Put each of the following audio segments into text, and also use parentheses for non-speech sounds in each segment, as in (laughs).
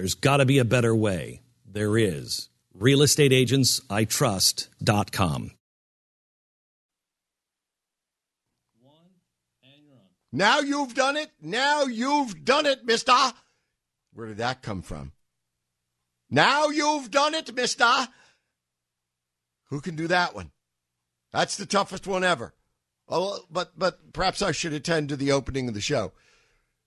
There's got to be a better way. There is. RealestateAgentsITrust.com. Now you've done it. Now you've done it, mister. Where did that come from? Now you've done it, mister. Who can do that one? That's the toughest one ever. Oh, but but perhaps I should attend to the opening of the show.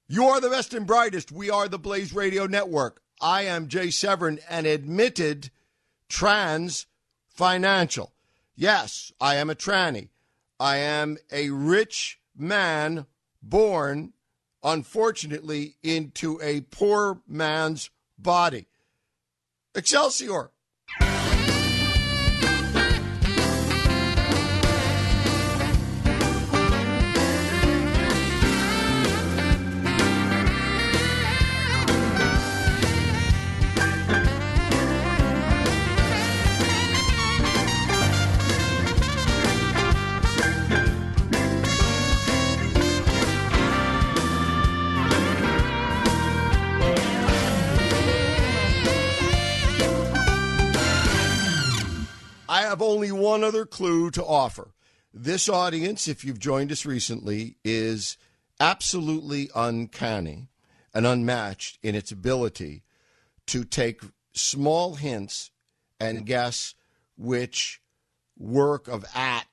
You are the best and brightest. We are the Blaze Radio Network. I am Jay Severin, an admitted trans financial. Yes, I am a tranny. I am a rich man born, unfortunately, into a poor man's body. Excelsior. Have only one other clue to offer. This audience, if you've joined us recently, is absolutely uncanny and unmatched in its ability to take small hints and guess which work of at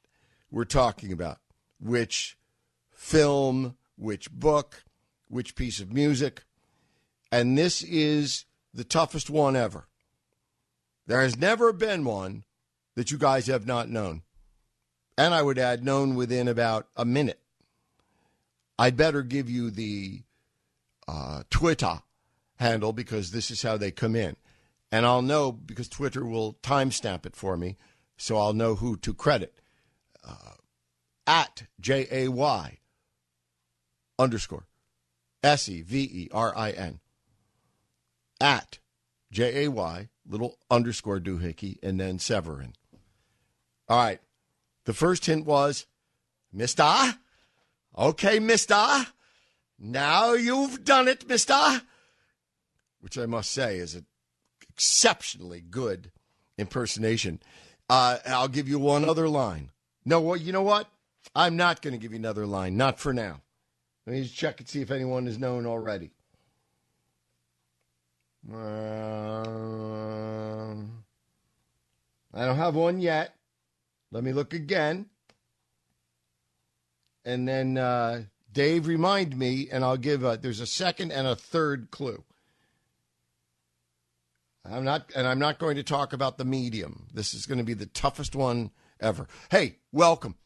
we're talking about, which film, which book, which piece of music. And this is the toughest one ever. There has never been one that you guys have not known. And I would add, known within about a minute. I'd better give you the uh, Twitter handle because this is how they come in. And I'll know because Twitter will timestamp it for me, so I'll know who to credit. Uh, at J A Y underscore S E V E R I N. At J A Y, little underscore doohickey, and then Severin. All right. The first hint was, Mister. Okay, Mister. Now you've done it, Mister. Which I must say is an exceptionally good impersonation. Uh, I'll give you one other line. No, well, you know what? I'm not going to give you another line. Not for now. Let me just check and see if anyone is known already. Um, I don't have one yet. Let me look again. And then uh, Dave, remind me, and I'll give a, there's a second and a third clue. I'm not, and I'm not going to talk about the medium. This is going to be the toughest one ever. Hey, welcome.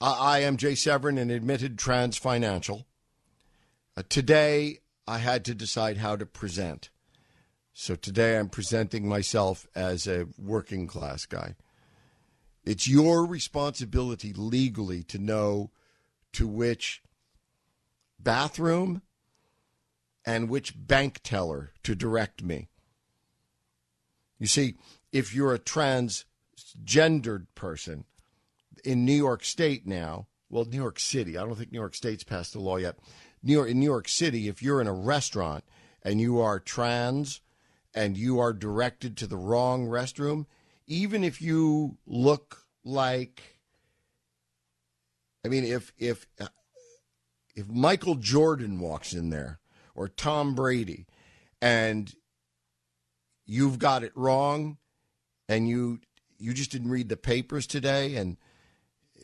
I, I am Jay Severin, an admitted trans financial. Uh, today, I had to decide how to present. So today, I'm presenting myself as a working class guy. It's your responsibility legally to know to which bathroom and which bank teller to direct me. You see, if you're a transgendered person in New York State now, well, New York City, I don't think New York State's passed the law yet. New York, in New York City, if you're in a restaurant and you are trans and you are directed to the wrong restroom, even if you look like I mean if if if Michael Jordan walks in there or Tom Brady and you've got it wrong and you you just didn't read the papers today and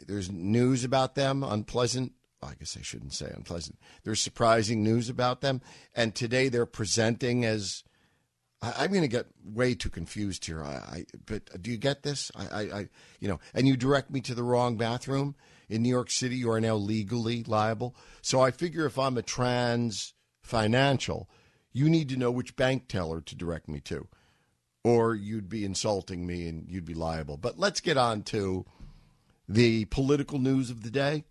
there's news about them unpleasant I guess I shouldn't say unpleasant. There's surprising news about them, and today they're presenting as. I, am going to get way too confused here. I, I, but do you get this? I, I, I, you know, and you direct me to the wrong bathroom in New York City. You are now legally liable. So I figure if I'm a trans financial, you need to know which bank teller to direct me to, or you'd be insulting me and you'd be liable. But let's get on to the political news of the day.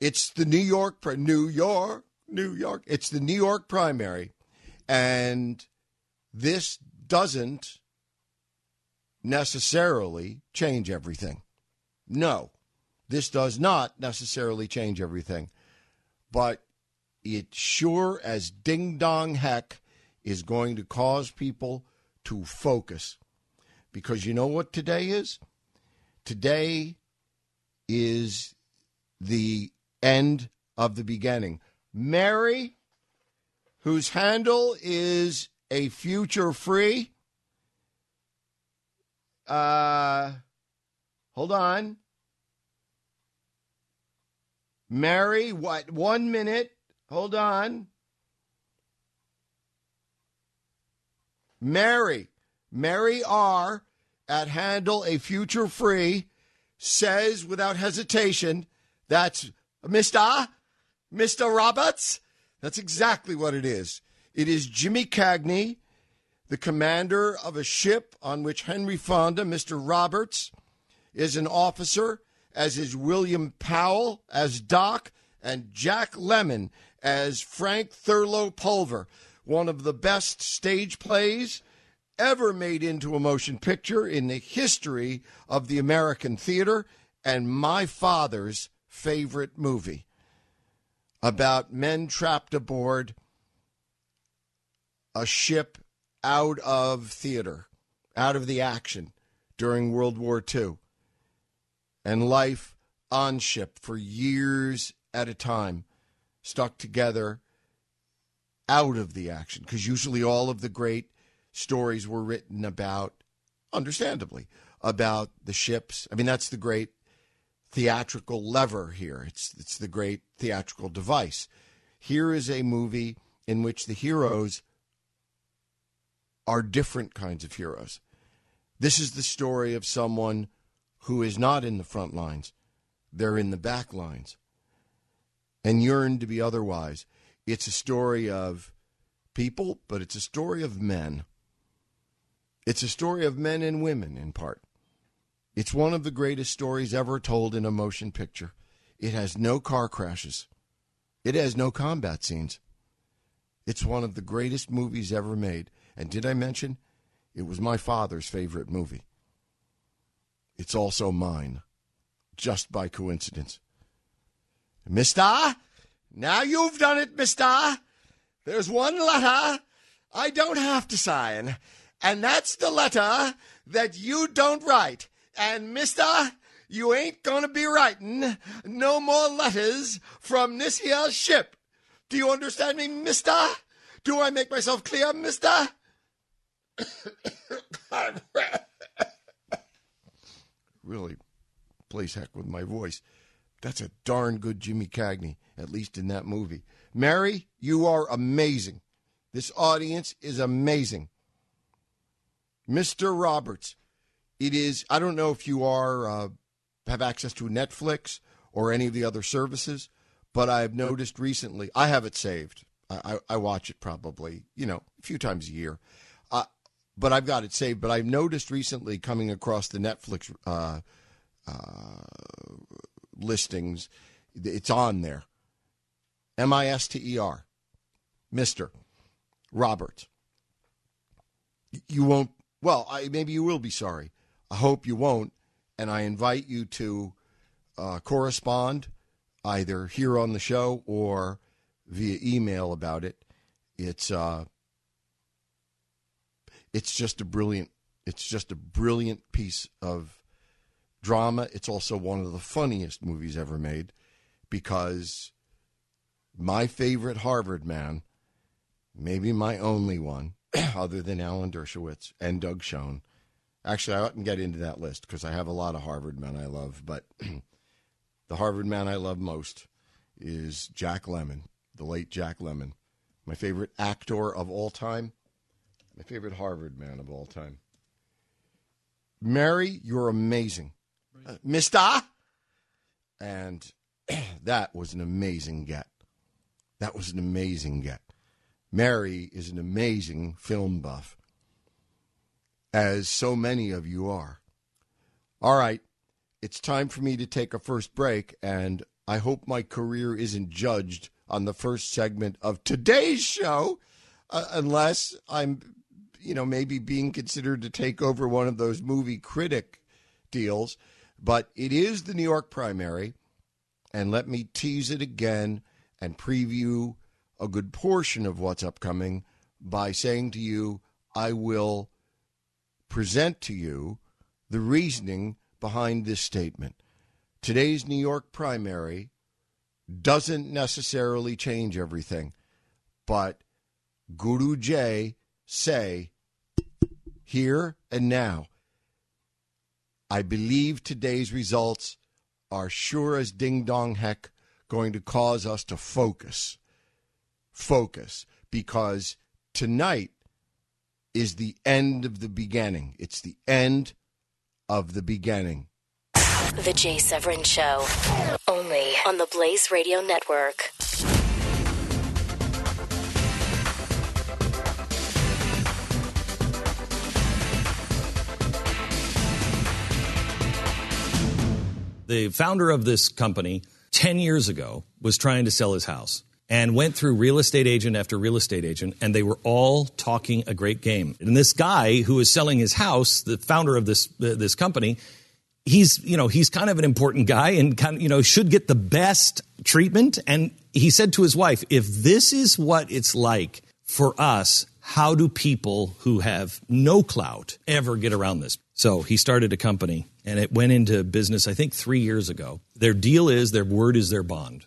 It's the New York, New York, New York. It's the New York primary. And this doesn't necessarily change everything. No, this does not necessarily change everything. But it sure as ding dong heck is going to cause people to focus. Because you know what today is? Today is the end of the beginning. Mary, whose handle is a future free. Uh, hold on. Mary, what? One minute. Hold on. Mary, Mary R. at handle a future free says without hesitation that's Mr. Mr. Roberts? That's exactly what it is. It is Jimmy Cagney, the commander of a ship on which Henry Fonda, Mr. Roberts, is an officer, as is William Powell as Doc, and Jack Lemmon as Frank Thurlowe Pulver, one of the best stage plays ever made into a motion picture in the history of the American theater, and my father's favorite movie about men trapped aboard a ship out of theater, out of the action during World War II, and life on ship for years at a time, stuck together out of the action. Because usually all of the great stories were written about, understandably, about the ships. I mean, that's the great theatrical lever here. It's it's the great theatrical device. Here is a movie in which the heroes are different kinds of heroes. This is the story of someone who is not in the front lines. They're in the back lines and yearn to be otherwise. It's a story of people, but it's a story of men. It's a story of men and women in part. It's one of the greatest stories ever told in a motion picture. It has no car crashes. It has no combat scenes. It's one of the greatest movies ever made. And did I mention it was my father's favorite movie? It's also mine, just by coincidence. Mister, now you've done it, mister. There's one letter I don't have to sign, and that's the letter that you don't write. And, mister, you ain't gonna be writing no more letters from this here ship. Do you understand me, mister? Do I make myself clear, mister? (coughs) really plays heck with my voice. That's a darn good Jimmy Cagney, at least in that movie. Mary, you are amazing. This audience is amazing. Mr. Roberts, it is. I don't know if you are uh, have access to Netflix or any of the other services, but I've noticed recently. I have it saved. I, I, I watch it probably you know a few times a year, uh, but I've got it saved. But I've noticed recently coming across the Netflix uh, uh listings, it's on there. M I S T E R, Mister Roberts. You won't. Well, I, maybe you will be sorry. I hope you won't. And I invite you to uh, correspond either here on the show or via email about it. It's uh, it's just a brilliant it's just a brilliant piece of drama. It's also one of the funniest movies ever made because my favorite Harvard man, maybe my only one, (clears throat) other than Alan Dershowitz and Doug Schoen. Actually, I oughtn't get into that list because I have a lot of Harvard men I love, but (clears throat) the Harvard man I love most is Jack Lemmon, the late Jack Lemmon, my favorite actor of all time, my favorite Harvard man of all time. Mary, you're amazing. Uh, Mister? And (clears throat) that was an amazing get. That was an amazing get. Mary is an amazing film buff, as so many of you are. All right, it's time for me to take a first break, and I hope my career isn't judged on the first segment of today's show, uh, unless I'm, you know, maybe being considered to take over one of those movie critic deals. But it is the New York primary, and let me tease it again and preview a good portion of what's upcoming by saying to you, I will present to you the reasoning behind this statement. Today's New York primary doesn't necessarily change everything, but Guru Jay say here and now. I believe today's results are sure as ding dong heck going to cause us to focus focus because tonight is the end of the beginning. It's the end of the beginning. The Jay Severin Show, only on the Blaze Radio Network. The founder of this company 10 years ago was trying to sell his house and went through real estate agent after real estate agent, and they were all talking a great game. And this guy who was selling his house, the founder of this uh, this company, he's you know he's kind of an important guy and kind of you know should get the best treatment. And he said to his wife, "If this is what it's like for us, how do people who have no clout ever get around this?" So he started a company, and it went into business I think three years ago. Their deal is their word is their bond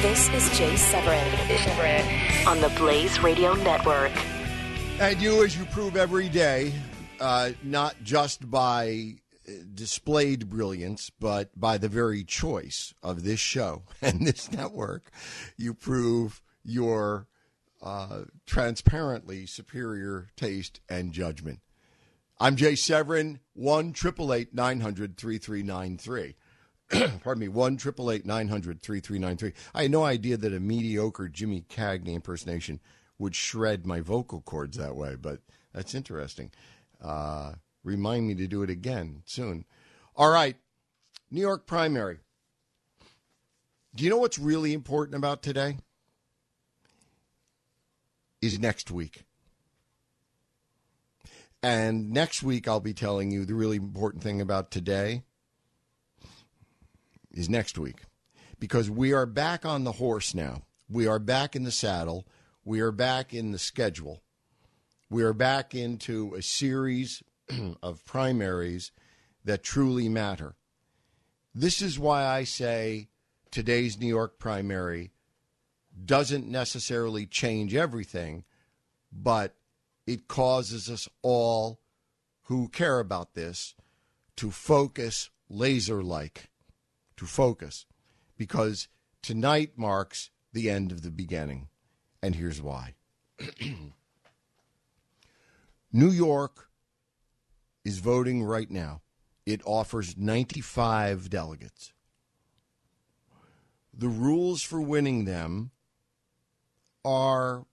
This is Jay Severin on the Blaze Radio Network. And you, as you prove every day, uh, not just by uh, displayed brilliance, but by the very choice of this show (laughs) and this network, you prove your uh, transparently superior taste and judgment. I'm Jay Severin, 1 900 3393. (clears throat) pardon me, 1 900 3393. I had no idea that a mediocre Jimmy Cagney impersonation would shred my vocal cords that way, but that's interesting. Uh, remind me to do it again soon. All right, New York primary. Do you know what's really important about today? Is next week. And next week, I'll be telling you the really important thing about today is next week because we are back on the horse now. We are back in the saddle. We are back in the schedule. We are back into a series (clears throat) of primaries that truly matter. This is why I say today's New York primary doesn't necessarily change everything, but it causes us all who care about this to focus laser like to focus because tonight marks the end of the beginning. And here's why (clears throat) New York is voting right now. It offers 95 delegates. The rules for winning them are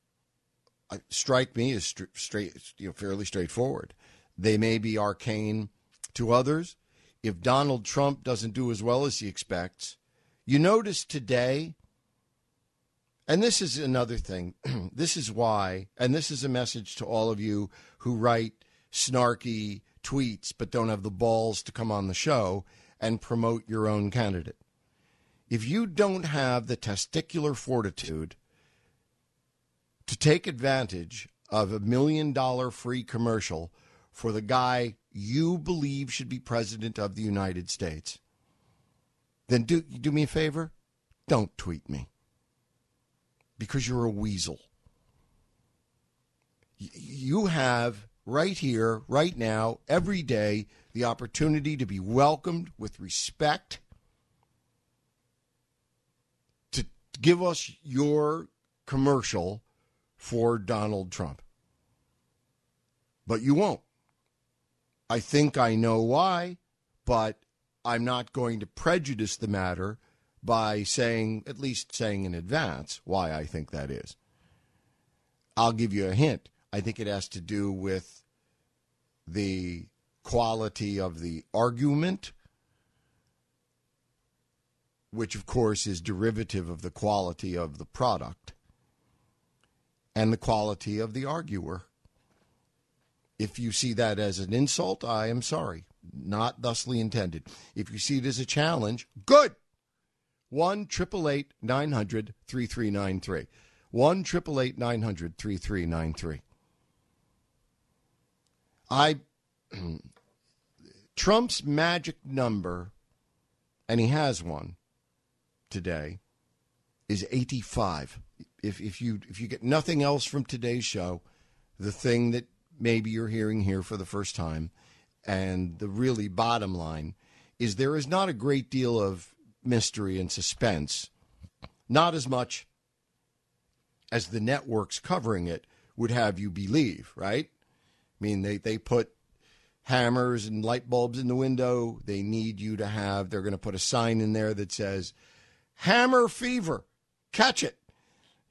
uh, strike me as straight, you know, fairly straightforward. They may be arcane to others if Donald Trump doesn't do as well as he expects. You notice today, And this is another thing. (clears throat) this is why, and this is a message to all of you who write snarky tweets but don't have the balls to come on the show and promote your own candidate. If you don't have the testicular fortitude to take advantage of a million dollar free commercial for the guy you believe should be president of the United States, then do do me a favor, don't tweet me. Because you're a weasel. You have right here, right now, every day, the opportunity to be welcomed with respect, to give us your commercial for Donald Trump. But you won't. I think I know why, but I'm not going to prejudice the matter by saying, at least saying in advance, why I think that is. I'll give you a hint. I think it has to do with the quality of the argument, which of course is derivative of the quality of the product, and the quality of the arguer. If you see that as an insult, I am sorry. Not thusly intended. If you see it as a challenge, good. 1 888 900 3393. 1 888 900 3393. I (clears throat) Trump's magic number, and he has one today, is 85. If if you if you get nothing else from today's show, the thing that maybe you're hearing here for the first time, and the really bottom line is there is not a great deal of mystery and suspense, not as much as the networks covering it would have you believe, right? I mean, they, they put hammers and light bulbs in the window. They need you to have, they're going to put a sign in there that says, hammer fever, catch it.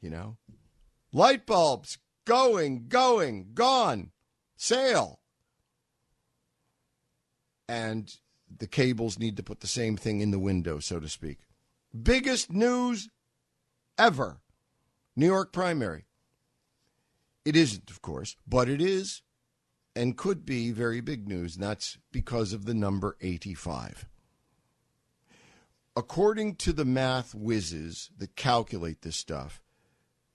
You know, light bulbs, going, going, gone, sale. And the cables need to put the same thing in the window, so to speak. Biggest news ever New York primary. It isn't, of course, but it is and could be very big news, and that's because of the number 85. According to the math whizzes that calculate this stuff,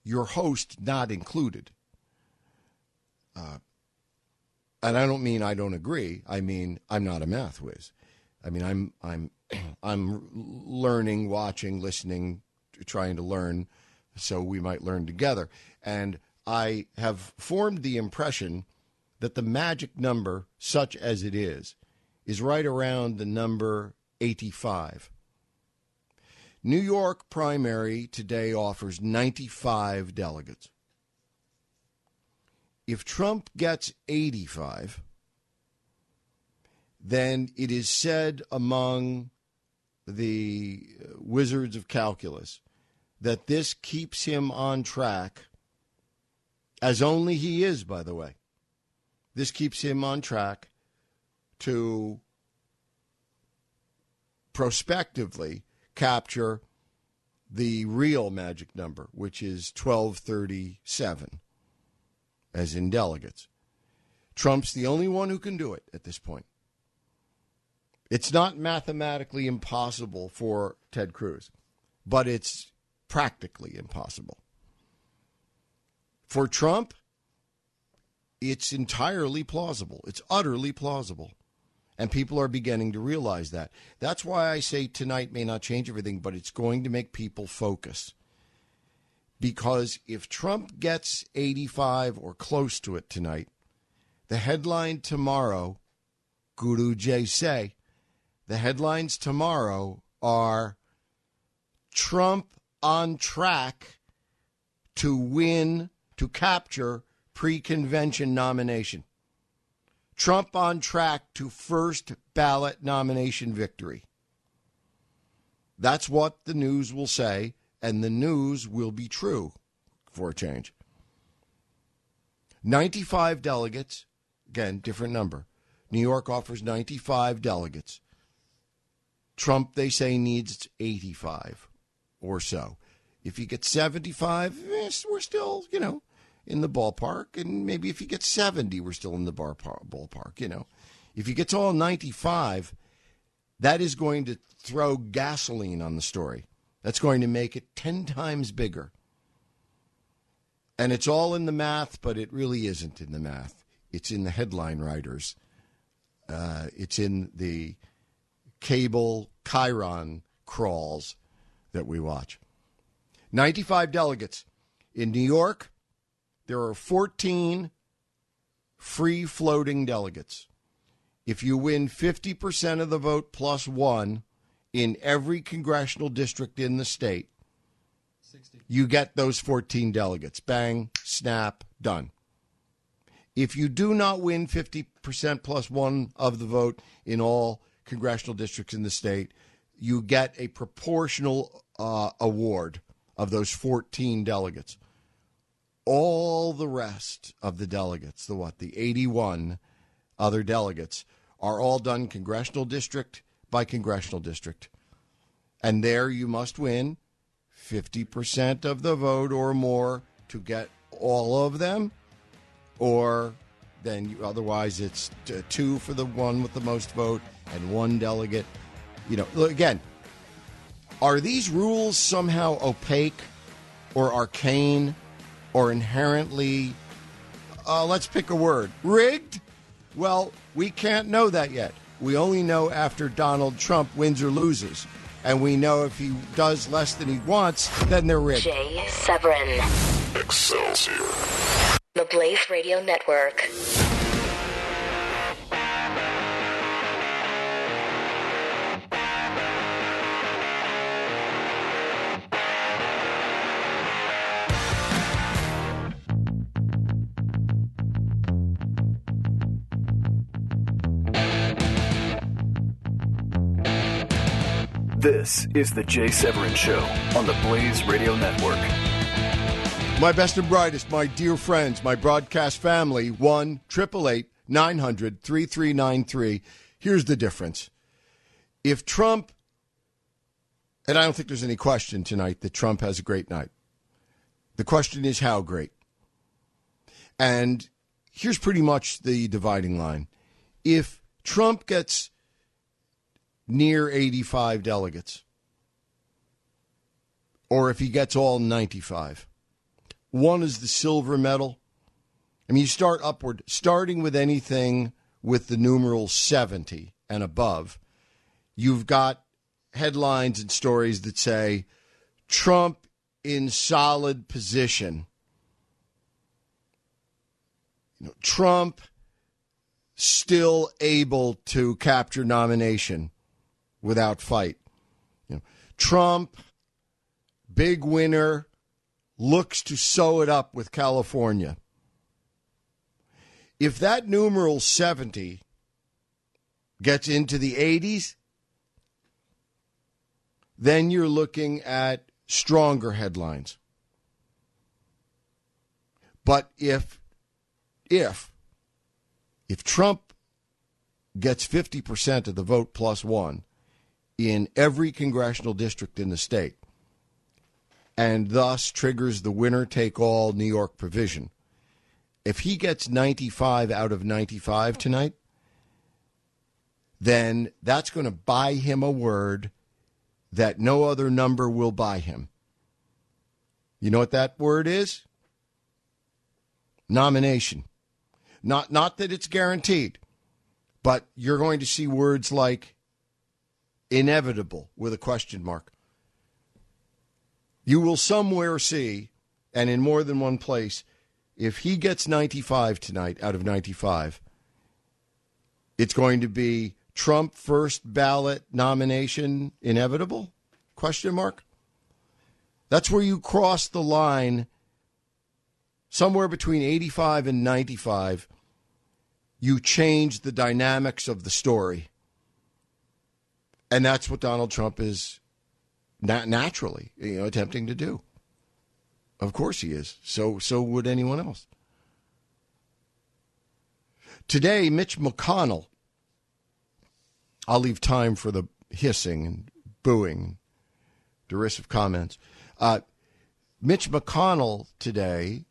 your host not included. Uh, and I don't mean I don't agree. I mean I'm not a math whiz. I mean I'm I'm (clears throat) I'm learning, watching, listening, trying to learn, so we might learn together. And I have formed the impression that the magic number, such as it is, is right around the number 85. New York primary today offers 95 delegates. If Trump gets 85, then it is said among the uh, wizards of calculus that this keeps him on track, as only he is, by the way, this keeps him on track to prospectively capture the real magic number, which is 1237, as in delegates. Trump's the only one who can do it at this point. It's not mathematically impossible for Ted Cruz, but it's practically impossible. For Trump, it's entirely plausible. It's utterly plausible. And people are beginning to realize that. That's why I say tonight may not change everything, but it's going to make people focus. Because if Trump gets 85 or close to it tonight, the headline tomorrow, Guru Jay say, the headlines tomorrow are Trump on track to win, to capture pre convention nomination. Trump on track to first ballot nomination victory. That's what the news will say, and the news will be true for a change. 95 delegates, again, different number. New York offers 95 delegates. Trump, they say, needs 85 or so. If he gets 75, eh, we're still, you know, in the ballpark. And maybe if he gets 70, we're still in the bar ballpark, you know. If he gets all 95, that is going to throw gasoline on the story. That's going to make it 10 times bigger. And it's all in the math, but it really isn't in the math. It's in the headline writers. Uh, it's in the cable Chyron crawls that we watch. 95 delegates. In New York, there are 14 free floating delegates. If you win 50% of the vote plus one in every congressional district in the state, 60. You get those 14 delegates. Bang, snap, done. If you do not win 50% plus one of the vote in all congressional districts in the state, you get a proportional uh, award of those 14 delegates. All the rest of the delegates, the what, the 81 other delegates, are all done congressional district by congressional district. And there you must win 50% of the vote or more to get all of them, or then you, otherwise it's two for the one with the most vote and one delegate. You know, again, are these rules somehow opaque or arcane or inherently, uh, let's pick a word, rigged? Well, we can't know that yet. We only know after Donald Trump wins or loses and we know if he does less than he wants, then they're rigged. Jay Severin. Excelsior. The Blaze Radio Network. This is the Jay Severin Show on the Blaze Radio Network. My best and brightest, my dear friends, my broadcast family, 1 888 900 3393. Here's the difference. If Trump, and I don't think there's any question tonight that Trump has a great night, the question is how great. And here's pretty much the dividing line. If Trump gets near 85 delegates, or if he gets all 95. One is the silver medal. I mean, you start upward, starting with anything with the numeral 70 and above. You've got headlines and stories that say Trump in solid position. You know, Trump still able to capture nomination without fight. You know, Trump, big winner, looks to sew it up with California. If that numeral 70 gets into the 80s, then you're looking at stronger headlines. But if if if Trump gets 50% of the vote plus 1, in every congressional district in the state and thus triggers the winner take all New York provision. If he gets 95 out of 95 tonight, then that's going to buy him a word that no other number will buy him. You know what that word is? Nomination. Not not that it's guaranteed, but you're going to see words like inevitable with a question mark. You will somewhere see, and in more than one place, if he gets 95 tonight out of 95, it's going to be Trump first ballot nomination inevitable? Question mark. That's where you cross the line somewhere between 85 and 95. You change the dynamics of the story. And that's what Donald Trump is not naturally, you know, attempting to do. Of course he is. So so would anyone else. Today, Mitch McConnell. I'll leave time for the hissing and booing, derisive comments. Uh, Mitch McConnell today,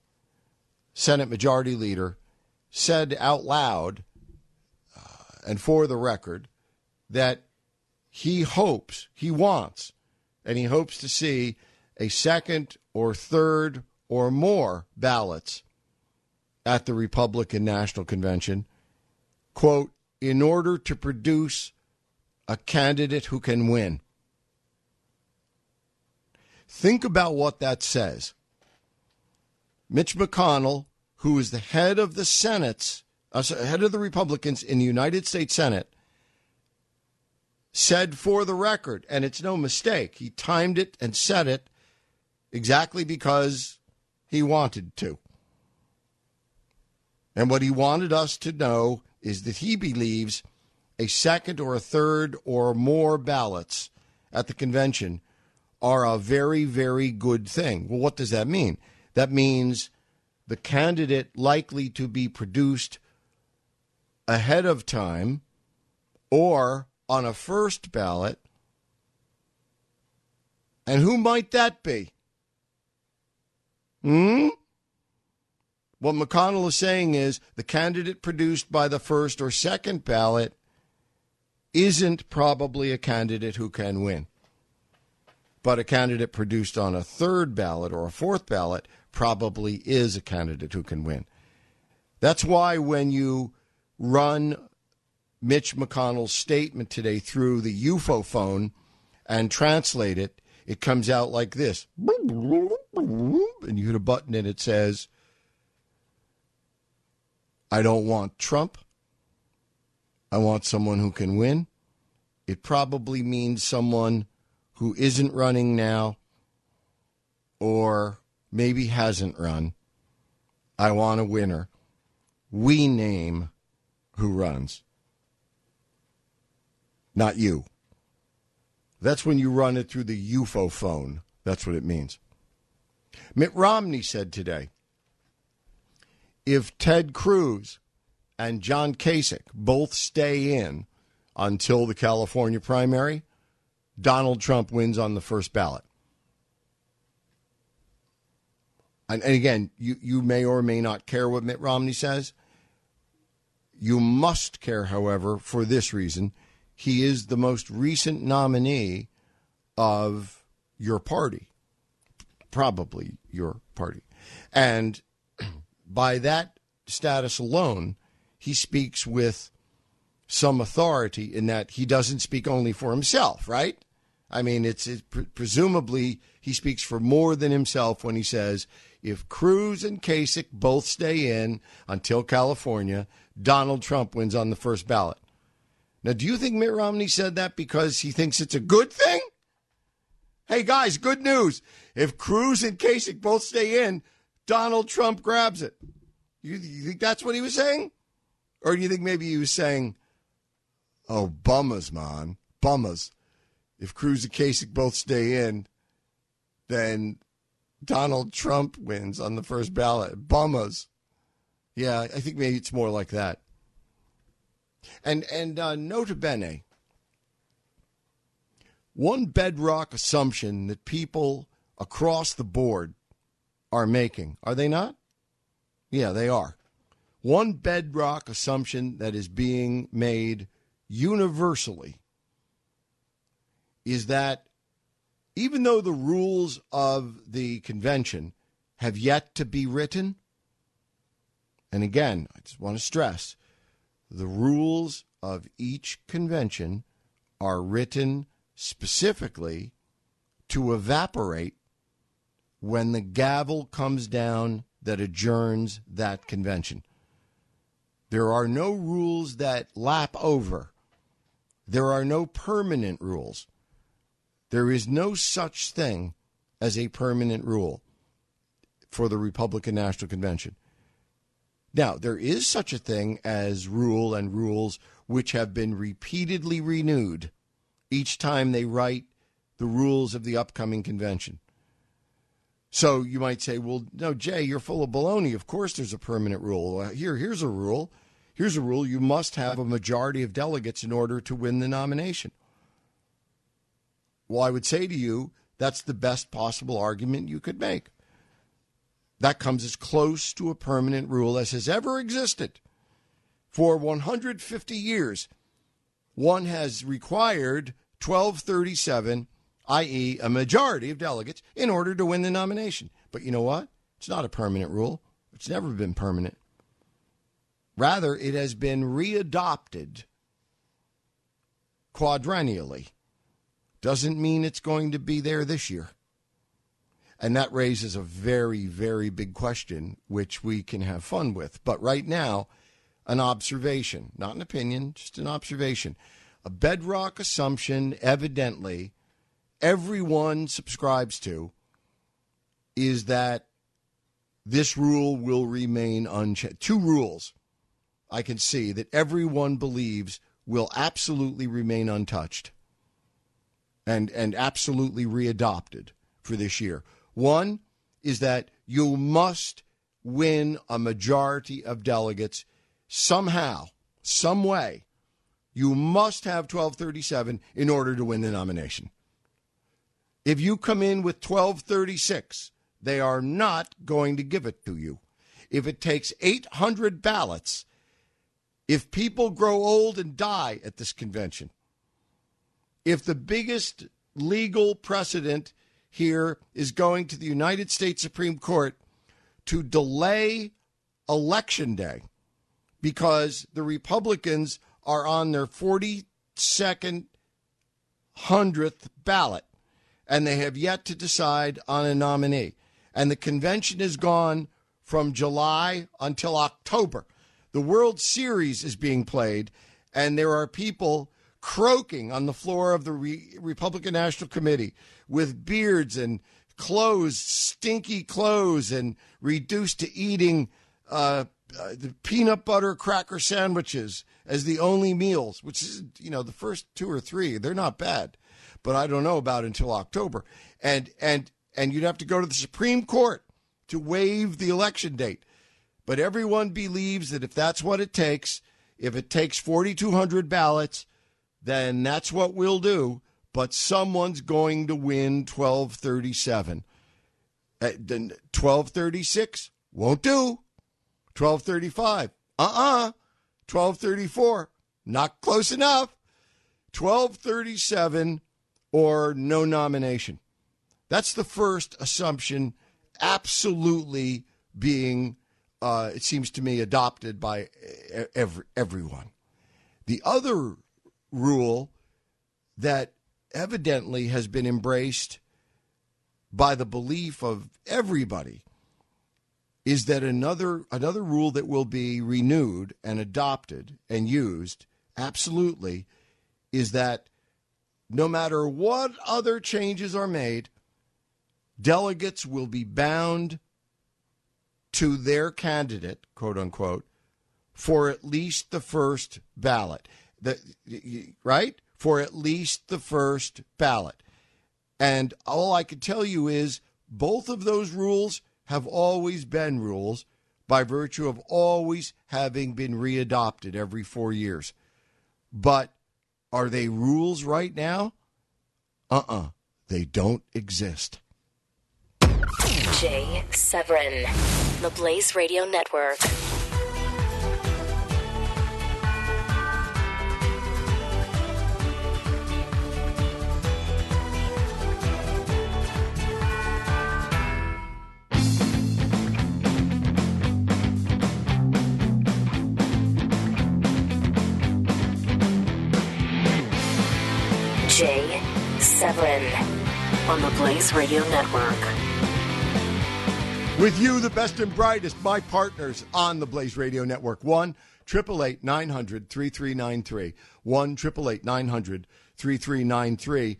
Senate Majority Leader, said out loud uh, and for the record that he hopes, he wants, and he hopes to see a second or third or more ballots at the Republican National Convention, quote, in order to produce a candidate who can win. Think about what that says. Mitch McConnell, who is the head of the Senate's, uh, head of the Republicans in the United States Senate, said for the record, and it's no mistake, he timed it and said it exactly because he wanted to. And what he wanted us to know is that he believes a second or a third or more ballots at the convention are a very, very good thing. Well, what does that mean? That means the candidate likely to be produced ahead of time or on a first ballot. And who might that be? Hmm? What McConnell is saying is the candidate produced by the first or second ballot isn't probably a candidate who can win. But a candidate produced on a third ballot or a fourth ballot probably is a candidate who can win. That's why when you run Mitch McConnell's statement today through the UFO phone and translate it, it comes out like this. And you hit a button and it says, I don't want Trump. I want someone who can win. It probably means someone who isn't running now or maybe hasn't run. I want a winner. We name who runs, not you. That's when you run it through the UFO phone. That's what it means. Mitt Romney said today if Ted Cruz and John Kasich both stay in until the California primary, Donald Trump wins on the first ballot. And, and again, you, you may or may not care what Mitt Romney says. You must care, however, for this reason. He is the most recent nominee of your party, probably your party. And (clears throat) by that status alone, he speaks with some authority in that he doesn't speak only for himself, right? I mean, it's, it's presumably he speaks for more than himself when he says if Cruz and Kasich both stay in until California, Donald Trump wins on the first ballot. Now, do you think Mitt Romney said that because he thinks it's a good thing? Hey, guys, good news. If Cruz and Kasich both stay in, Donald Trump grabs it. You, you think that's what he was saying? Or do you think maybe he was saying, oh, bummers, man, bummers if Cruz and Kasich both stay in, then Donald Trump wins on the first ballot. Bummers. Yeah, I think maybe it's more like that. And and uh, nota bene, one bedrock assumption that people across the board are making, are they not? Yeah, they are. One bedrock assumption that is being made universally is that even though the rules of the convention have yet to be written, and again, I just want to stress the rules of each convention are written specifically to evaporate when the gavel comes down that adjourns that convention. There are no rules that lap over. There are no permanent rules. There is no such thing as a permanent rule for the Republican National Convention. Now, there is such a thing as rule and rules which have been repeatedly renewed each time they write the rules of the upcoming convention. So you might say, well, no, Jay, you're full of baloney. Of course there's a permanent rule. Here, here's a rule. Here's a rule. You must have a majority of delegates in order to win the nomination. Well, I would say to you, that's the best possible argument you could make. That comes as close to a permanent rule as has ever existed. For 150 years, one has required 1237, i.e., a majority of delegates, in order to win the nomination. But you know what? It's not a permanent rule, it's never been permanent. Rather, it has been readopted quadrennially. Doesn't mean it's going to be there this year. And that raises a very, very big question, which we can have fun with. But right now, an observation, not an opinion, just an observation. A bedrock assumption, evidently, everyone subscribes to is that this rule will remain unchanged. Two rules I can see that everyone believes will absolutely remain untouched and, and absolutely readopted for this year. One is that you must win a majority of delegates somehow, some way. You must have 1237 in order to win the nomination. If you come in with 1236, they are not going to give it to you. If it takes 800 ballots, if people grow old and die at this convention, if the biggest legal precedent here is going to the United States Supreme Court to delay election day because the Republicans are on their 42nd, 100th ballot and they have yet to decide on a nominee. And the convention is gone from July until October. The World Series is being played, and there are people croaking on the floor of the Re- Republican National Committee with beards and clothes, stinky clothes, and reduced to eating uh, uh, the peanut butter cracker sandwiches as the only meals, which is, you know, the first two or three, they're not bad, but I don't know about until October. And, and, and you'd have to go to the Supreme Court to waive the election date. But everyone believes that if that's what it takes, if it takes 4,200 ballots, then that's what we'll do. But someone's going to win 1237. Uh, then 1236 won't do. 1235. Uh-uh. 1234. Not close enough. 1237 or no nomination. That's the first assumption absolutely being uh, it seems to me adopted by every, everyone. The other rule that evidently has been embraced by the belief of everybody is that another another rule that will be renewed and adopted and used absolutely is that no matter what other changes are made delegates will be bound to their candidate quote unquote for at least the first ballot. The, right for at least the first ballot and all i can tell you is both of those rules have always been rules by virtue of always having been readopted every four years. But are they rules right now? Uh uh-uh. uh They don't exist. Jay Severin, the Blaze Radio Network. Severin on the Blaze Radio Network. With you, the best and brightest, my partners on the Blaze Radio Network. 1 888 900 3393. 1 888 900 3393.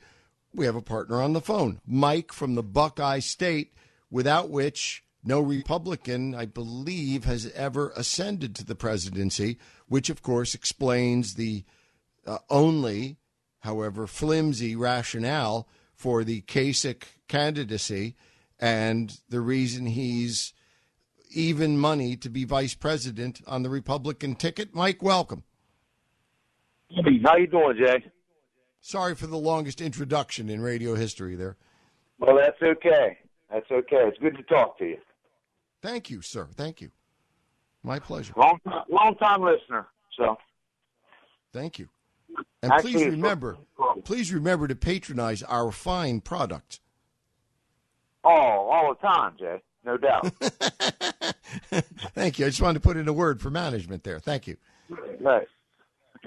We have a partner on the phone, Mike from the Buckeye State, without which no Republican, I believe, has ever ascended to the presidency, which of course explains the uh, only however, flimsy rationale for the Kasich candidacy and the reason he's even money to be vice president on the Republican ticket. Mike, welcome. How you doing, Jay? Sorry for the longest introduction in radio history there. Well, that's okay. That's okay. It's good to talk to you. Thank you, sir. Thank you. My pleasure. Long, long time listener. So Thank you. And Actually, please remember, please remember to patronize our fine product. oh, all the time, Jay. No doubt. (laughs) Thank you. I just wanted to put in a word for management there. Thank you. right. (laughs)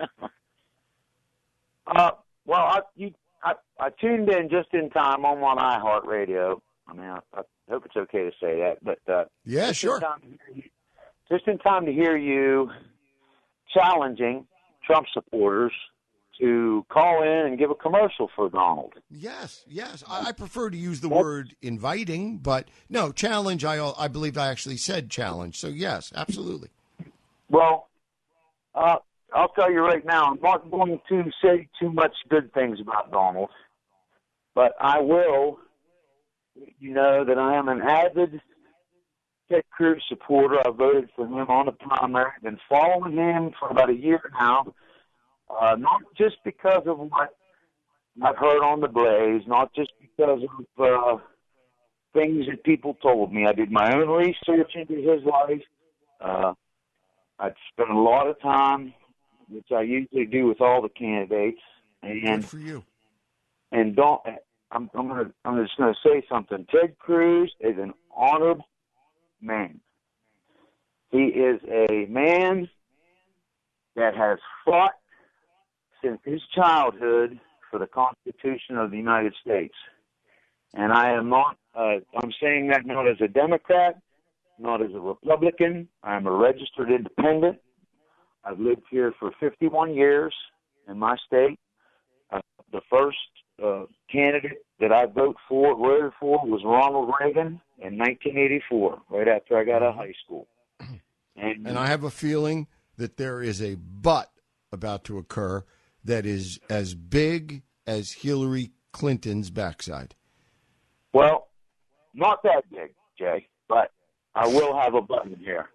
uh, well, I you I, I tuned in just in time on my iHeartRadio. I mean, I, I hope it's okay to say that, but uh, Yeah, just sure. In time just in time to hear you challenging Trump supporters to call in and give a commercial for Donald. Yes, yes. I, I prefer to use the word inviting, but no, challenge. I I believe I actually said challenge. So yes, absolutely. Well, uh, I'll tell you right now, I'm not going to say too much good things about Donald, but I will. You know that I am an avid Ted Cruz supporter. I voted for him on the primary. Been following him for about a year now. Uh, not just because of what I've heard on the Blaze, not just because of uh, things that people told me. I did my own research into his life. Uh, I'd spent a lot of time, which I usually do with all the candidates, and Good for you. and don't. I'm I'm gonna I'm just gonna say something. Ted Cruz is an honorable man. He is a man that has fought since his childhood for the Constitution of the United States. And I am not. Uh, I'm saying that not as a Democrat, not as a Republican. I'm a registered independent. I've lived here for 51 years in my state. Uh, the first uh, candidate that I voted for, voted for, was Ronald Reagan in 1984, right after I got out of high school. (clears throat) And, And I have a feeling that there is a but about to occur that is as big as Hillary Clinton's backside. well, not that big, Jay, but I will have a button here.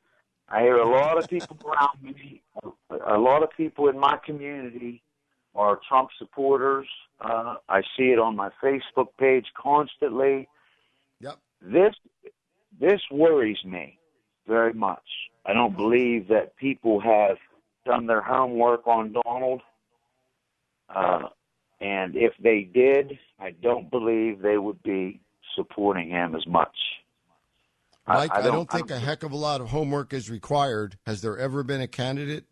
I hear a lot of people around me, a lot of people in my community are Trump supporters. Uh, I see it on my Facebook page constantly. Yep. This this worries me very much. I don't believe that people have done their homework on Donald. Uh, and if they did, I don't believe they would be supporting him as much. Mike, I, don't, I think a heck of a lot of homework is required. Has there ever been a candidate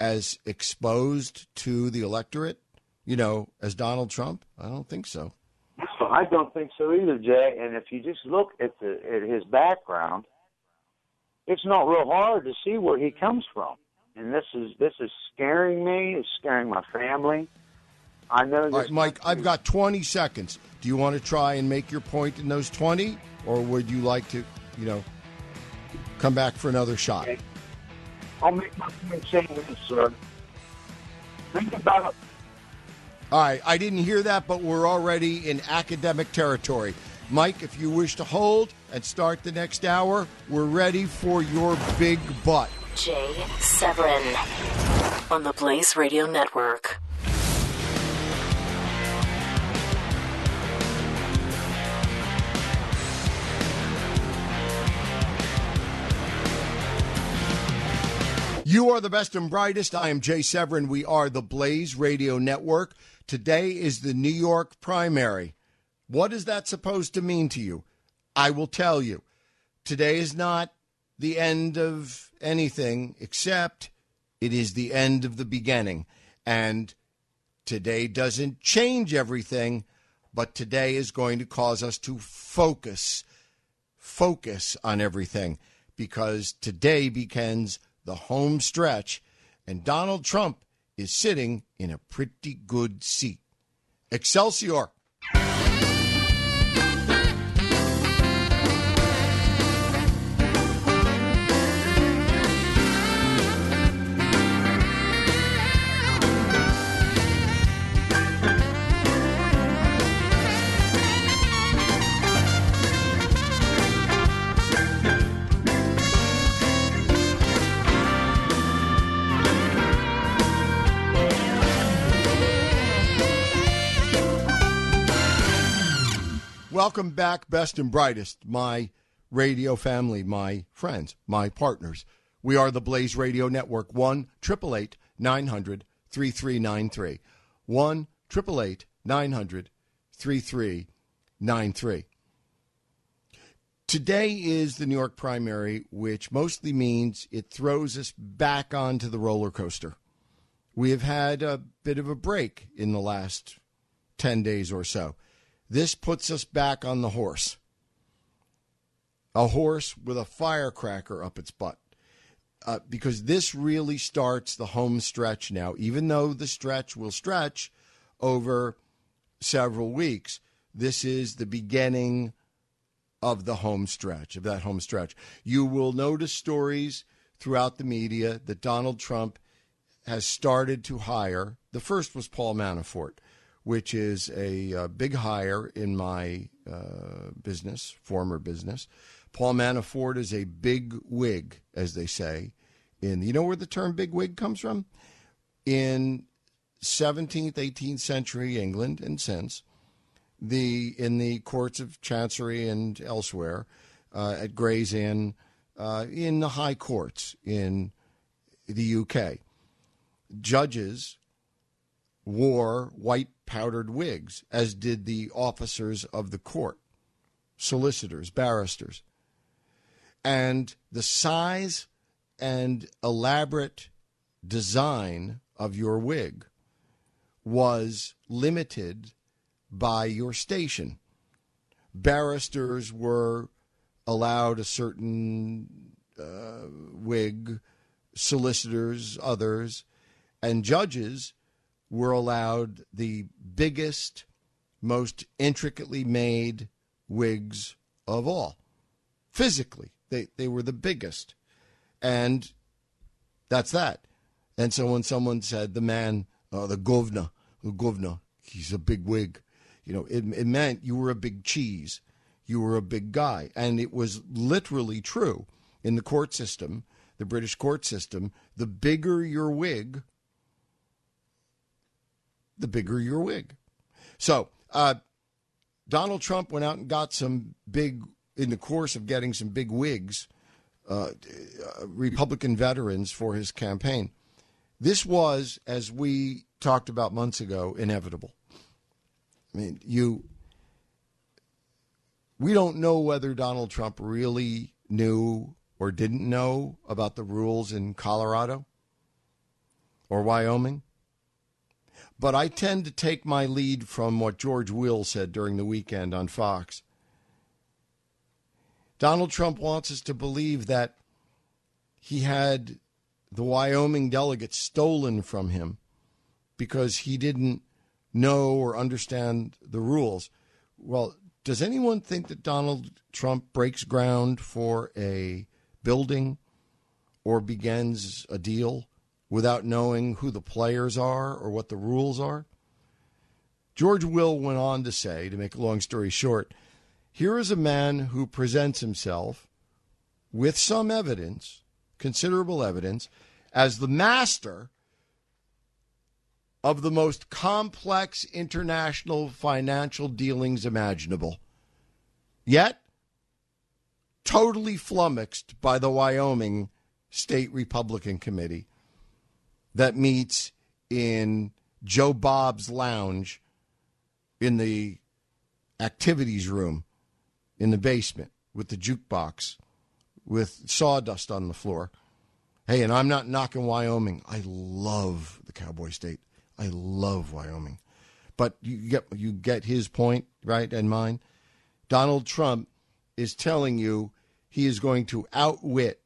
as exposed to the electorate, you know, as Donald Trump? I don't think so. I don't think so either, Jay. And if you just look at the at his background, it's not real hard to see where he comes from. And this is this is scaring me. It's scaring my family. I know. This All right, Mike, I've got 20 seconds. Do you want to try and make your point in those 20, or would you like to, you know, come back for another shot? I'll make my point saying this, sir. Think about All right, I didn't hear that, but we're already in academic territory. Mike, if you wish to hold and start the next hour, we're ready for your big butt. Jay Severin on the Blaze Radio Network. You are the best and brightest. I am Jay Severin. We are the Blaze Radio Network. Today is the New York primary. What is that supposed to mean to you? I will tell you. Today is not the end of anything, except it is the end of the beginning. And today doesn't change everything, but today is going to cause us to focus focus on everything because today begins the home stretch and Donald Trump is sitting in a pretty good seat. Excelsior. Welcome back, best and brightest. My radio family, my friends, my partners. We are the Blaze Radio Network. 1 888 900 3393. 1 888 900 3393. Today is the New York primary, which mostly means it throws us back onto the roller coaster. We have had a bit of a break in the last 10 days or so. This puts us back on the horse. A horse with a firecracker up its butt. Uh, because this really starts the home stretch now, even though the stretch will stretch over several weeks. This is the beginning of the home stretch, of that home stretch. You will notice stories throughout the media that Donald Trump has started to hire. The first was Paul Manafort, which is a, a big hire in my uh, business, former business. Paul Manafort is a big wig, as they say. In you know where the term big wig comes from? In 17th, 18th century England and since, the in the courts of chancery and elsewhere, uh, at Gray's Inn, uh, in the high courts in the UK, judges wore white powdered wigs, as did the officers of the court, solicitors, barristers. And the size and elaborate design of your wig was limited by your station. Barristers were allowed a certain uh, wig, solicitors, others, and judges were allowed the biggest, most intricately made wigs of all. Physically, they, they were the biggest. And that's that. And so when someone said the man, uh, the governor, the governor, he's a big wig, you know, it, it meant you were a big cheese, you were a big guy, and it was literally true in the court system, the British court system. The bigger your wig, the bigger your wig. So uh, Donald Trump went out and got some big, in the course of getting some big wigs, uh, Republican veterans for his campaign. This was, as we talked about months ago, inevitable. I mean, you. We don't know whether Donald Trump really knew or didn't know about the rules in Colorado or Wyoming. But I tend to take my lead from what George Will said during the weekend on Fox. Donald Trump wants us to believe that he had the Wyoming delegates stolen from him because he didn't know or understand the rules. Well, does anyone think that Donald Trump breaks ground for a building or begins a deal without knowing who the players are or what the rules are? George Will went on to say, to make a long story short, here is a man who presents himself with some evidence, considerable evidence, as the master of the most complex international financial dealings imaginable. Yet, totally flummoxed by the Wyoming State Republican Committee that meets in Joe Bob's lounge in the activities room in the basement with the jukebox with sawdust on the floor. Hey, and I'm not knocking Wyoming. I love the Cowboy State. I love Wyoming. But you get you get his point, right, and mine. Donald Trump is telling you he is going to outwit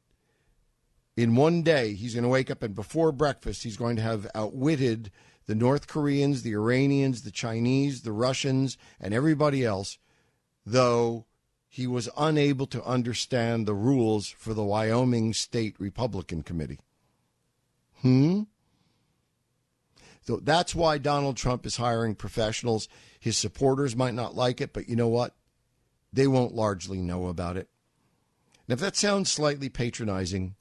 in one day, he's going to wake up and before breakfast, he's going to have outwitted the North Koreans, the Iranians, the Chinese, the Russians, and everybody else, though he was unable to understand the rules for the Wyoming State Republican Committee. Hmm? So that's why Donald Trump is hiring professionals. His supporters might not like it, but you know what? They won't largely know about it. Now, if that sounds slightly patronizing,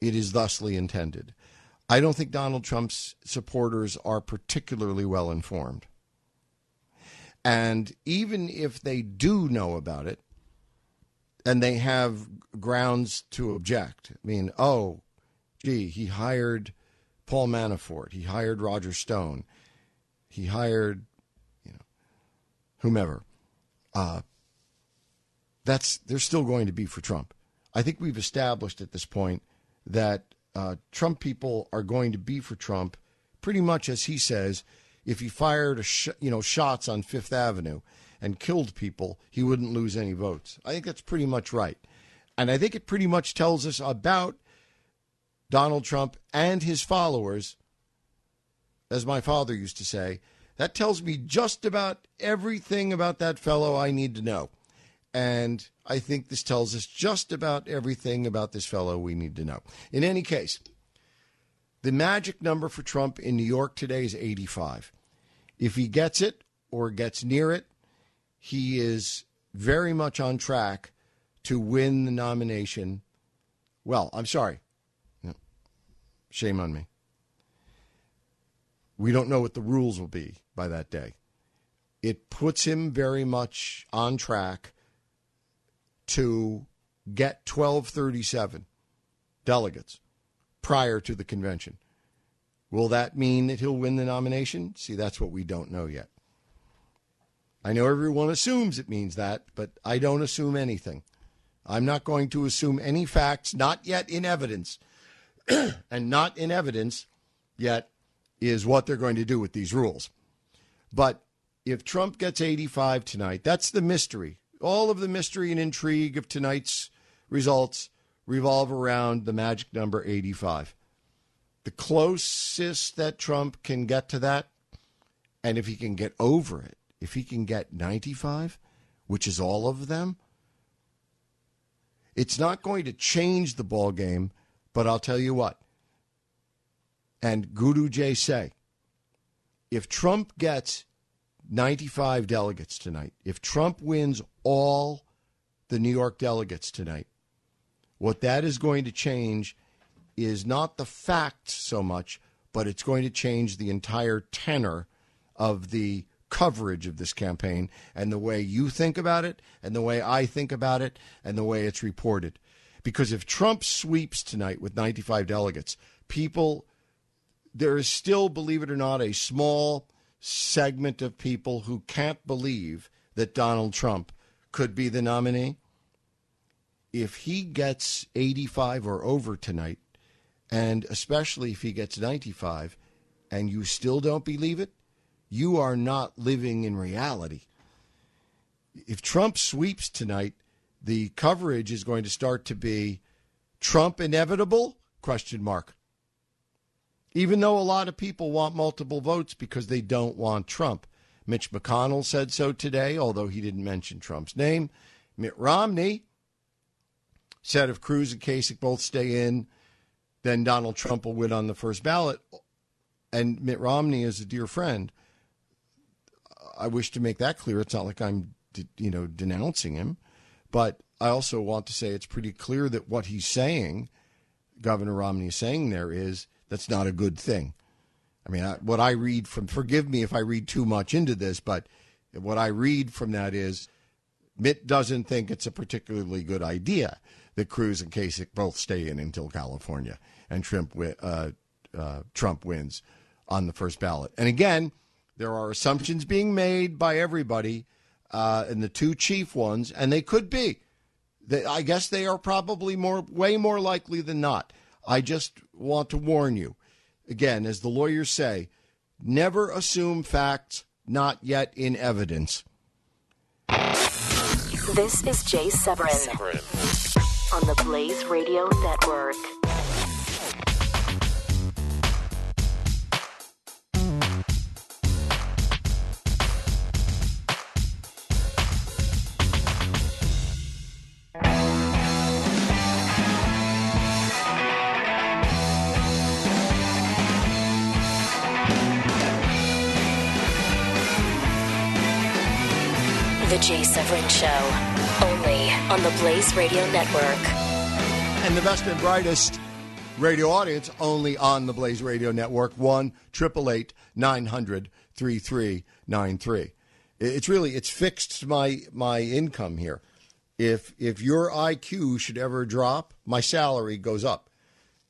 it is thusly intended. I don't think Donald Trump's supporters are particularly well informed. And even if they do know about it, and they have grounds to object. I mean, oh, gee, he hired Paul Manafort, he hired Roger Stone, he hired, you know, whomever. Uh, that's they're still going to be for Trump. I think we've established at this point that uh, Trump people are going to be for Trump, pretty much as he says. If he fired, sh- you know, shots on Fifth Avenue and killed people, he wouldn't lose any votes. I think that's pretty much right, and I think it pretty much tells us about Donald Trump and his followers. As my father used to say, that tells me just about everything about that fellow I need to know. And I think this tells us just about everything about this fellow we need to know. In any case, the magic number for Trump in New York today is 85. If he gets it or gets near it, he is very much on track to win the nomination. Well, I'm sorry. Shame on me. We don't know what the rules will be by that day. It puts him very much on track to get 1237 delegates prior to the convention. Will that mean that he'll win the nomination? See, that's what we don't know yet. I know everyone assumes it means that, but I don't assume anything. I'm not going to assume any facts, not yet in evidence. (clears throat) and not in evidence yet is what they're going to do with these rules. But if Trump gets 85 tonight, that's the mystery. All of the mystery and intrigue of tonight's results revolve around the magic number 85. The closest that Trump can get to that, and if he can get over it, if he can get 95, which is all of them, it's not going to change the ball game, but I'll tell you what. And Guru Jay say, if Trump gets 95 delegates tonight, if Trump wins all the New York delegates tonight, what that is going to change is not the facts so much, but it's going to change the entire tenor of the coverage of this campaign and the way you think about it and the way I think about it and the way it's reported. Because if Trump sweeps tonight with 95 delegates, people, there is still, believe it or not, a small segment of people who can't believe that Donald Trump could be the nominee. If he gets 85 or over tonight, and especially if he gets 95, and you still don't believe it, you are not living in reality. If Trump sweeps tonight, the coverage is going to start to be Trump inevitable? Question mark. Even though a lot of people want multiple votes because they don't want Trump. Mitch McConnell said so today, although he didn't mention Trump's name. Mitt Romney said if Cruz and Kasich both stay in, then Donald Trump will win on the first ballot. And Mitt Romney is a dear friend. I wish to make that clear. It's not like I'm, you know, denouncing him. But I also want to say it's pretty clear that what he's saying, Governor Romney is saying there, is that's not a good thing. I mean, I, what I read from, forgive me if I read too much into this, but what I read from that is Mitt doesn't think it's a particularly good idea that Cruz and Kasich both stay in until California and Trump, uh, uh, Trump wins on the first ballot. And again, there are assumptions being made by everybody uh, and the two chief ones, and they could be. They, I guess they are probably more, way more likely than not. I just want to warn you, again, as the lawyers say, never assume facts not yet in evidence. This is Jay Severin, Severin. on the Blaze Radio Network. The Jay Severin Show, only on the Blaze Radio Network. And the best and brightest radio audience only on the Blaze Radio Network, 1 900 3393. It's really, it's fixed my, my income here. if if your IQ should ever drop, my salary goes up.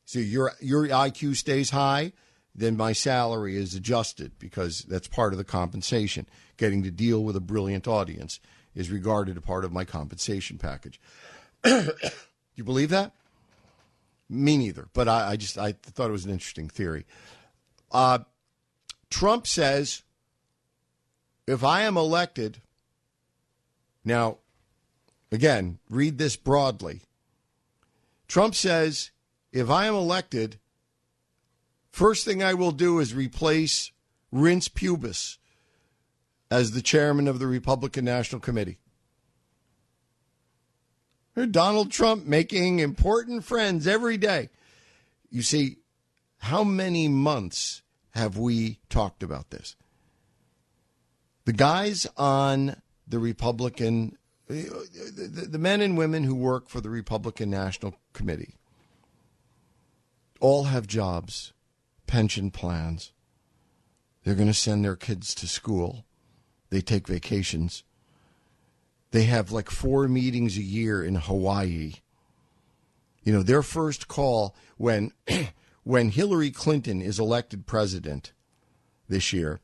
So your your IQ stays high, then my salary is adjusted because that's part of the compensation. Getting to deal with a brilliant audience is regarded a part of my compensation package. (coughs) you believe that? Me neither. But I, I, just I thought it was an interesting theory. Uh, Trump says, if I am elected, now, again, read this broadly. Trump says, if I am elected, first thing I will do is replace Reince Priebus as the chairman of the Republican National Committee. Donald Trump making important friends every day. You see, how many months have we talked about this? The guys on the Republican, the men and women who work for the Republican National Committee, all have jobs, pension plans. They're going to send their kids to school. They take vacations. They have like four meetings a year in Hawaii. You know, their first call when (clears throat) when Hillary Clinton is elected president this year,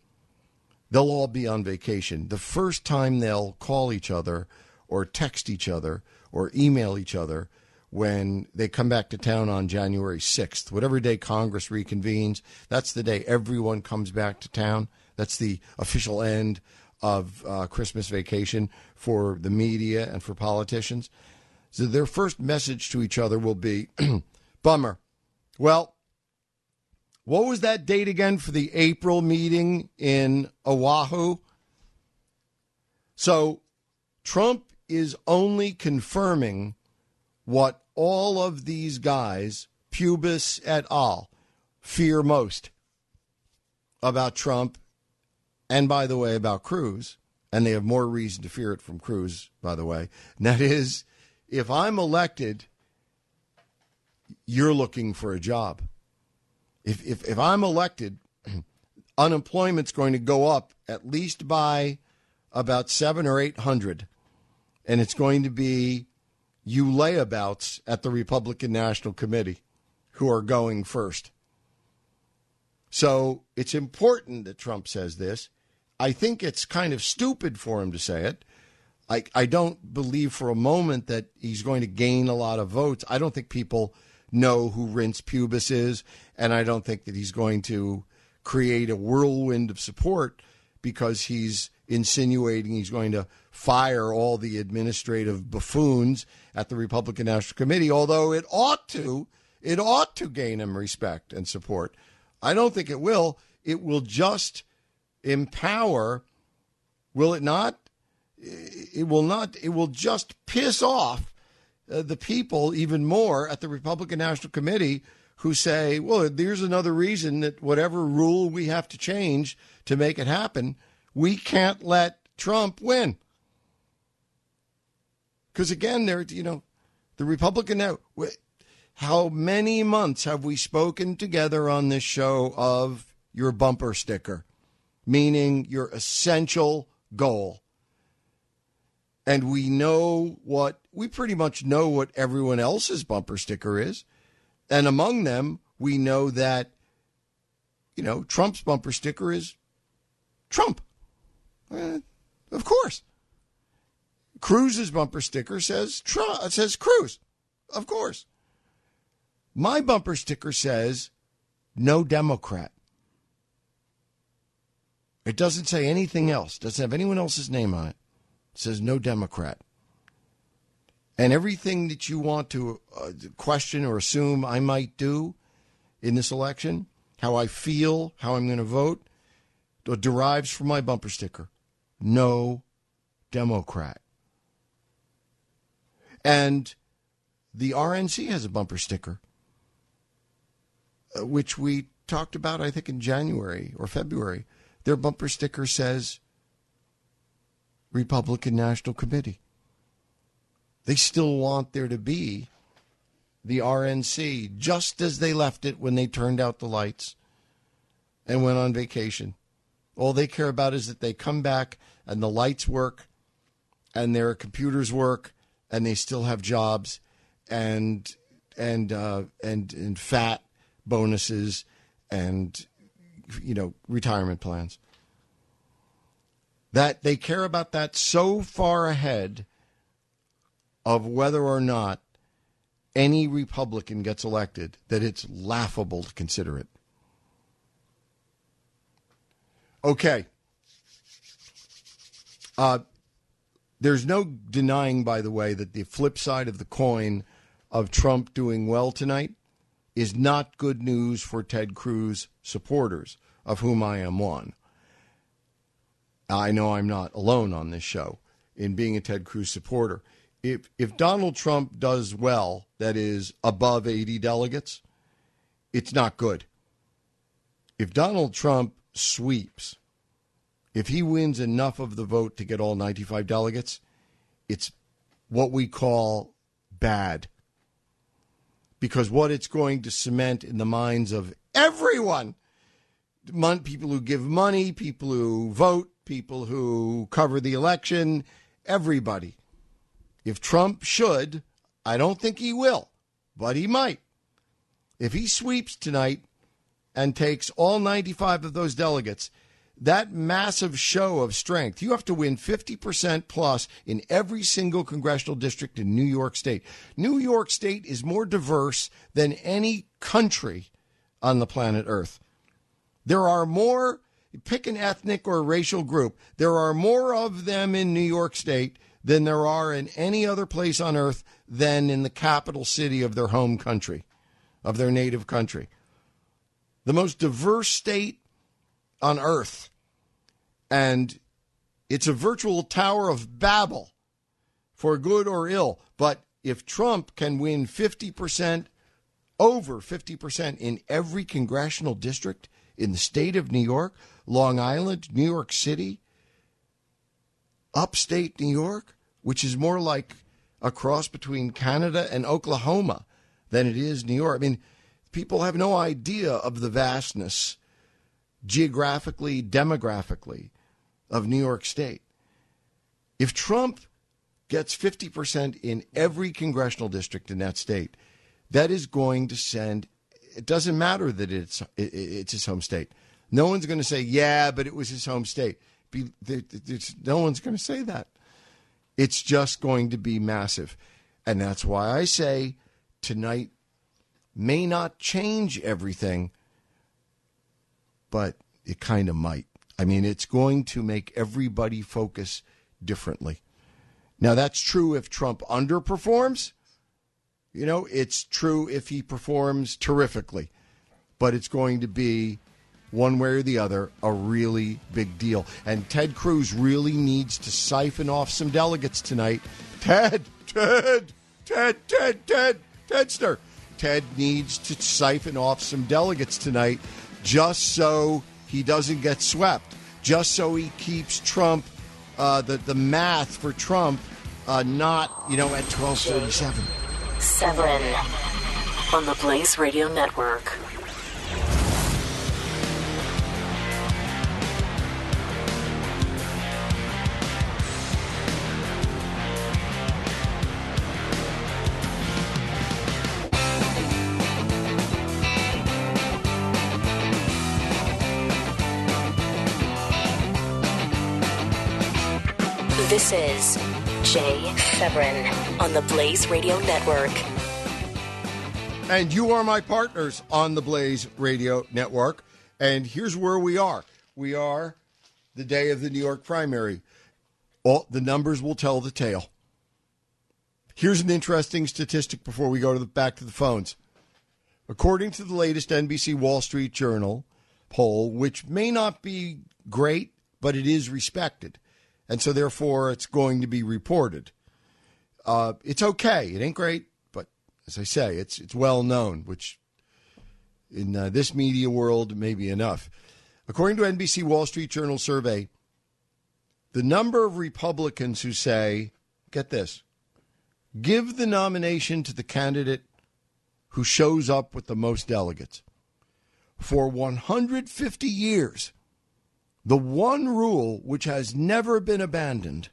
they'll all be on vacation. The first time they'll call each other or text each other or email each other when they come back to town on January 6th. Whatever day Congress reconvenes, that's the day everyone comes back to town. That's the official end of uh, Christmas vacation for the media and for politicians. So their first message to each other will be (clears throat) bummer. Well, what was that date again for the April meeting in Oahu? So Trump is only confirming what all of these guys, Priebus et al., fear most about Trump and by the way, about Cruz, and they have more reason to fear it from Cruz, by the way. And that is, if I'm elected, you're looking for a job. If, if, if I'm elected, (clears throat) unemployment's going to go up at least by about seven or eight hundred, and it's going to be you layabouts at the Republican National Committee who are going first. So it's important that Trump says this. I think it's kind of stupid for him to say it. I, I don't believe for a moment that he's going to gain a lot of votes. I don't think people know who Reince Priebus is, and I don't think that he's going to create a whirlwind of support because he's insinuating he's going to fire all the administrative buffoons at the Republican National Committee, although it ought to. It ought to gain him respect and support. I don't think it will. It will just empower, will it not? It will not. It will just piss off uh, the people even more at the Republican National Committee who say, well, there's another reason that whatever rule we have to change to make it happen, we can't let Trump win. Because again, there, you know, the Republican, now. how many months have we spoken together on this show of your bumper sticker? meaning your essential goal. And we know what, we pretty much know what everyone else's bumper sticker is. And among them, we know that, you know, Trump's bumper sticker is Trump. Uh, of course. Cruz's bumper sticker says Trump, says Cruz. Of course. My bumper sticker says no Democrat. It doesn't say anything else. Doesn't have anyone else's name on it. It says no Democrat. And everything that you want to uh, question or assume I might do in this election, how I feel, how I'm going to vote, derives from my bumper sticker. No Democrat. And the RNC has a bumper sticker, uh, which we talked about, I think, in January or February. Their bumper sticker says Republican National Committee. They still want there to be the RNC just as they left it when they turned out the lights and went on vacation. All they care about is that they come back and the lights work and their computers work and they still have jobs and and uh, and and fat bonuses and you know retirement plans. That they care about that so far ahead of whether or not any Republican gets elected that it's laughable to consider it. Okay. Uh, there's no denying, by the way, that the flip side of the coin of Trump doing well tonight is not good news for Ted Cruz supporters, of whom I am one. I know I'm not alone on this show in being a Ted Cruz supporter. If if Donald Trump does well, that is above 80 delegates, it's not good. If Donald Trump sweeps, if he wins enough of the vote to get all 95 delegates, it's what we call bad. Because what it's going to cement in the minds of everyone people who give money, people who vote, people who cover the election, everybody. If Trump should, I don't think he will, but he might. If he sweeps tonight and takes all 95 of those delegates, that massive show of strength. You have to win 50% plus in every single congressional district in New York State. New York State is more diverse than any country on the planet Earth. There are more, pick an ethnic or racial group, there are more of them in New York State than there are in any other place on earth than in the capital city of their home country, of their native country. The most diverse state on earth. And it's a virtual Tower of Babel for good or ill. But if Trump can win 50%, over 50% in every congressional district in the state of New York, Long Island, New York City, upstate New York, which is more like a cross between Canada and Oklahoma than it is New York. I mean, people have no idea of the vastness geographically, demographically of New York State. If Trump gets 50% in every congressional district in that state, that is going to send it doesn't matter that it's it's his home state. No one's going to say, "Yeah, but it was his home state." Be, no one's going to say that. It's just going to be massive, and that's why I say tonight may not change everything, but it kind of might. I mean, it's going to make everybody focus differently. Now, that's true if Trump underperforms. You know, it's true if he performs terrifically, but it's going to be one way or the other a really big deal. And Ted Cruz really needs to siphon off some delegates tonight. Ted, Ted, Ted, Ted, Ted, Tedster. Ted needs to siphon off some delegates tonight just so he doesn't get swept, just so he keeps Trump, uh, the, the math for Trump, uh, not, you know, at 1237. Severin on the Blaze Radio Network. Jay Severin on the Blaze Radio Network. And you are my partners on the Blaze Radio Network. And here's where we are. We are the day of the New York primary. All the numbers will tell the tale. Here's an interesting statistic before we go to the, back to the phones. According to the latest NBC Wall Street Journal poll, which may not be great, but it is respected and so therefore it's going to be reported. Uh, it's okay. It ain't great, but as I say, it's it's well known, which in uh, this media world may be enough. According to NBC Wall Street Journal survey, the number of Republicans who say, get this, give the nomination to the candidate who shows up with the most delegates. For 150 years, the one rule which has never been abandoned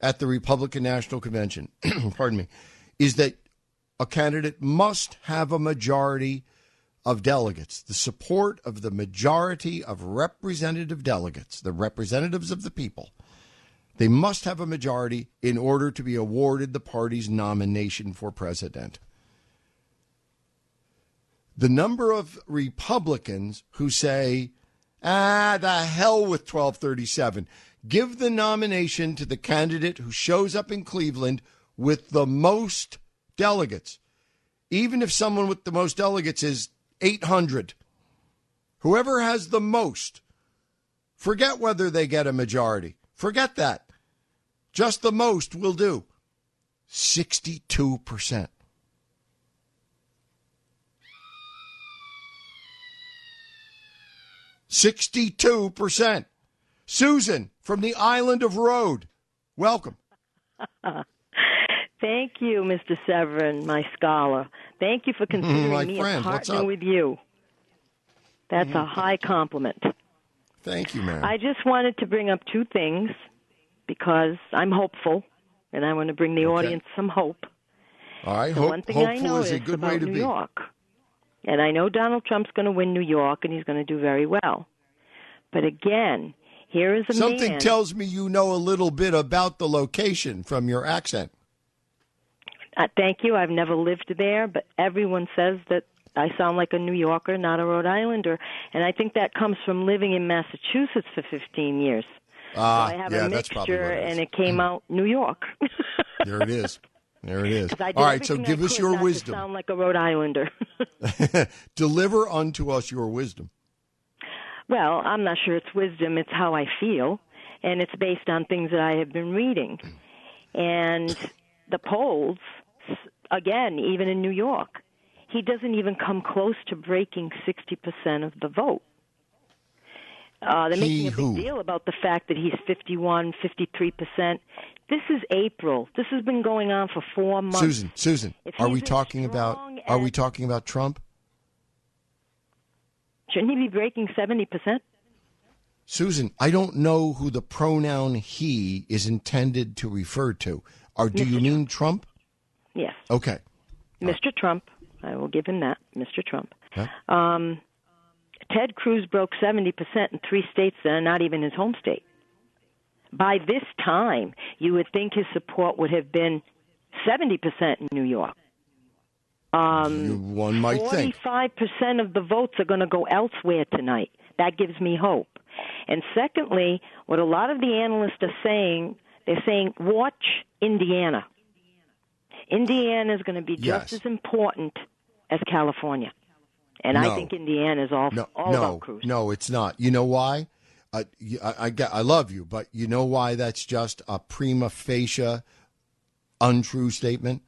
at the Republican National Convention, (clears throat) pardon me, is that a candidate must have a majority of delegates, the support of the majority of representative delegates, the representatives of the people. They must have a majority in order to be awarded the party's nomination for president. The number of Republicans who say, ah, the hell with 1237, give the nomination to the candidate who shows up in Cleveland with the most delegates. Even if someone with the most delegates is 800. Whoever has the most, forget whether they get a majority. Forget that. Just the most will do. 62%. Sixty-two percent. Susan from the island of Rhode, welcome. (laughs) Thank you, Mr. Severin, my scholar. Thank you for mm-hmm, considering my me friend, a partner with you. That's a mm-hmm. high compliment. Thank you, ma'am. I just wanted to bring up two things because I'm hopeful and I want to bring the Okay. audience some hope. All right, The hope, one thing I know is a good way to New be. York. And I know Donald Trump's going to win New York and he's going to do very well. But again, here is a Something man. tells me you know a little bit about the location from your accent. Uh, thank you. I've never lived there, but everyone says that I sound like a New Yorker, not a Rhode Islander, and I think that comes from living in Massachusetts for 15 years. Ah, so I have yeah, a that's probably mixture, what it is. and it came (clears throat) out New York. (laughs) There it is. There it is. (laughs) All right, so give us your wisdom. sound like a Rhode Islander. (laughs) (laughs) Deliver unto us your wisdom. well, I'm not sure it's wisdom; it's how I feel, and it's based on things that I have been reading. And the polls, again, even in New York, he doesn't even come close to breaking 60% of the vote. Uh, they're He making a big who? deal about the fact that he's 51, 53%. This is April. This has been going on for four months. Susan, Susan, are we talking about are we talking about Trump? Shouldn't he be breaking 70%? Susan, I don't know who the pronoun he is intended to refer to. Or do you mean Trump? Yes. Okay. Mr. Trump. I will give him that, Mr. Trump. Yeah. Um, Ted Cruz broke 70% in three states that are not even his home state. By this time, you would think his support would have been 70% in New York. Um, One might think. 45% of the votes are going to go elsewhere tonight. That gives me hope. And secondly, what a lot of the analysts are saying, they're saying, watch Indiana. Indiana is going to be Yes. just as important as California. And No. I think Indiana is all, No, all no, about Cruz. no, it's not. You know why? I, I, get- I love you, but you know why that's just a prima facie untrue statement?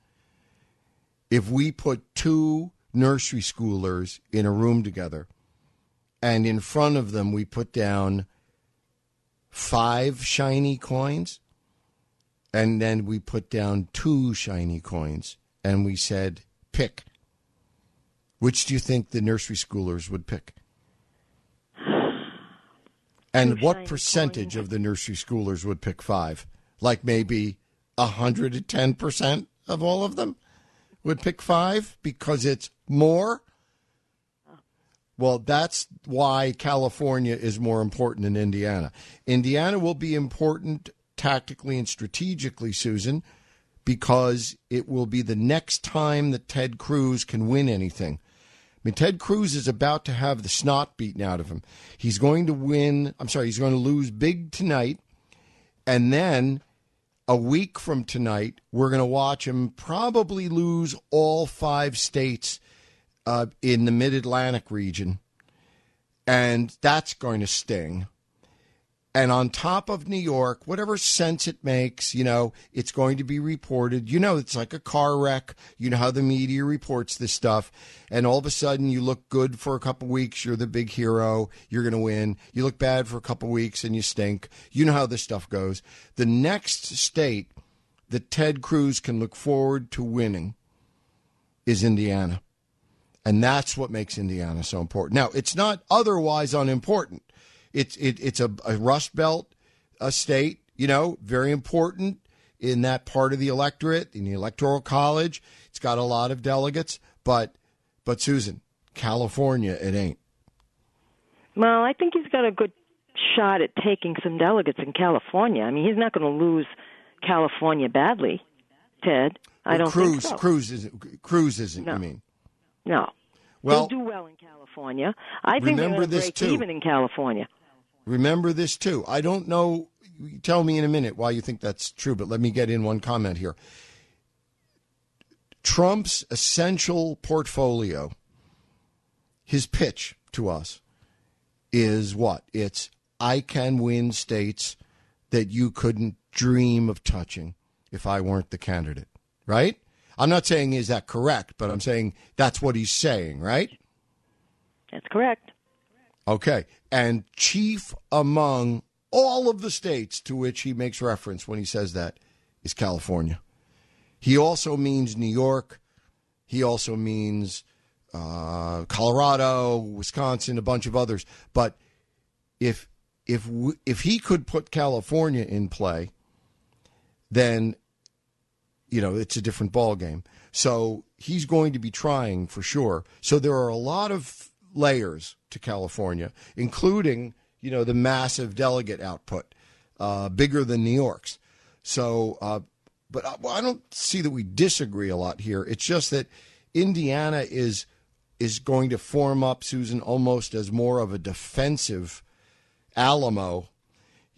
If we put two nursery schoolers in a room together and in front of them we put down five shiny coins and then we put down two shiny coins and we said, pick. Which do you think the nursery schoolers would pick? And what percentage of the nursery schoolers would pick five? Like maybe 110% of all of them would pick five because it's more? Well, that's why California is more important than Indiana. Indiana will be important tactically and strategically, Susan, because it will be the next time that Ted Cruz can win anything. I mean, Ted Cruz is about to have the snot beaten out of him. He's going to win. I'm sorry, he's going to lose big tonight. And then a week from tonight, we're going to watch him probably lose all five states uh, in the mid Atlantic region. And that's going to sting. And on top of New York, whatever sense it makes, you know, it's going to be reported. You know, it's like a car wreck. You know how the media reports this stuff. And all of a sudden, you look good for a couple weeks. You're the big hero. You're going to win. You look bad for a couple weeks and you stink. You know how this stuff goes. The next state that Ted Cruz can look forward to winning is Indiana. And that's what makes Indiana so important. Now, it's not otherwise unimportant. It's it, it's a, a Rust Belt a state, you know, very important. in that part of the electorate, in the electoral college. It's got a lot of delegates, but but Susan, California, it ain't. Well, I think he's got a good shot at taking some delegates in California. I mean, he's not going to lose California badly, Ted. I don't Cruz, think so. Cruz isn't. Cruz isn't. No. You mean? No. Well, He'll do well in California. I think they're remember going to this, break too. even in California. Remember this too. I don't know. Tell me in a minute why you think that's true, but let me get in one comment here. Trump's essential portfolio, his pitch to us is what? It's I can win states that you couldn't dream of touching if I weren't the candidate, right? I'm not saying is that correct, but I'm saying that's what he's saying, right? That's correct. Okay. And chief among all of the states to which he makes reference when he says that is California. He also means New York. He also means uh, Colorado, Wisconsin, a bunch of others. But if if w- if he could put California in play, then you know it's a different ball game. So he's going to be trying for sure. So there are a lot of layers to California, including you know the massive delegate output, uh, bigger than New York's. So, uh, but I, well, I don't see that we disagree a lot here. It's just that Indiana is is going to form up Susan almost as more of a defensive Alamo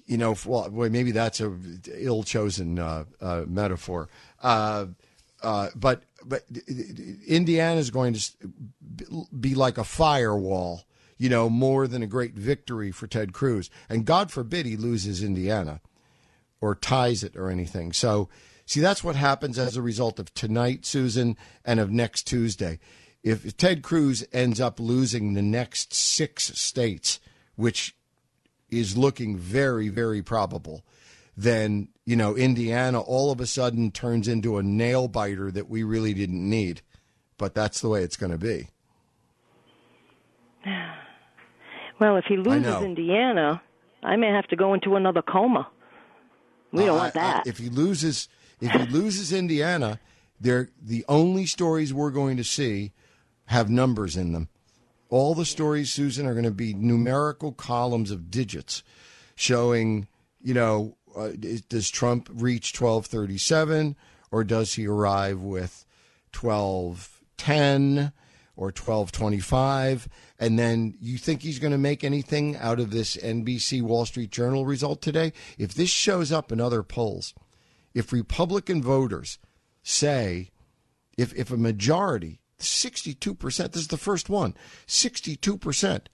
you know, well, maybe that's a ill-chosen uh, uh, metaphor. Uh, uh, but but Indiana is going to be like a firewall, you know, more than a great victory for Ted Cruz. And God forbid he loses Indiana or ties it or anything. So, see, that's what happens as a result of tonight, Susan, and of next Tuesday. If Ted Cruz ends up losing the next six states, which is looking very, very probable, then, you know, Indiana all of a sudden turns into a nail biter that we really didn't need. But that's the way it's going to be. (sighs) Well, if he loses. Indiana, I may have to go into another coma. We don't Uh, want I- I- that. if he loses, if he (laughs) loses Indiana, they're the only stories we're going to see have numbers in them. All the stories, Susan, are going to be numerical columns of digits showing, you know, uh, does Trump reach 1237 or does he arrive with 1210 or 1225? And then you think he's going to make anything out of this NBC Wall Street Journal result today? If this shows up in other polls, if Republican voters say, if, if a majority, 62%, this is the first one, 62%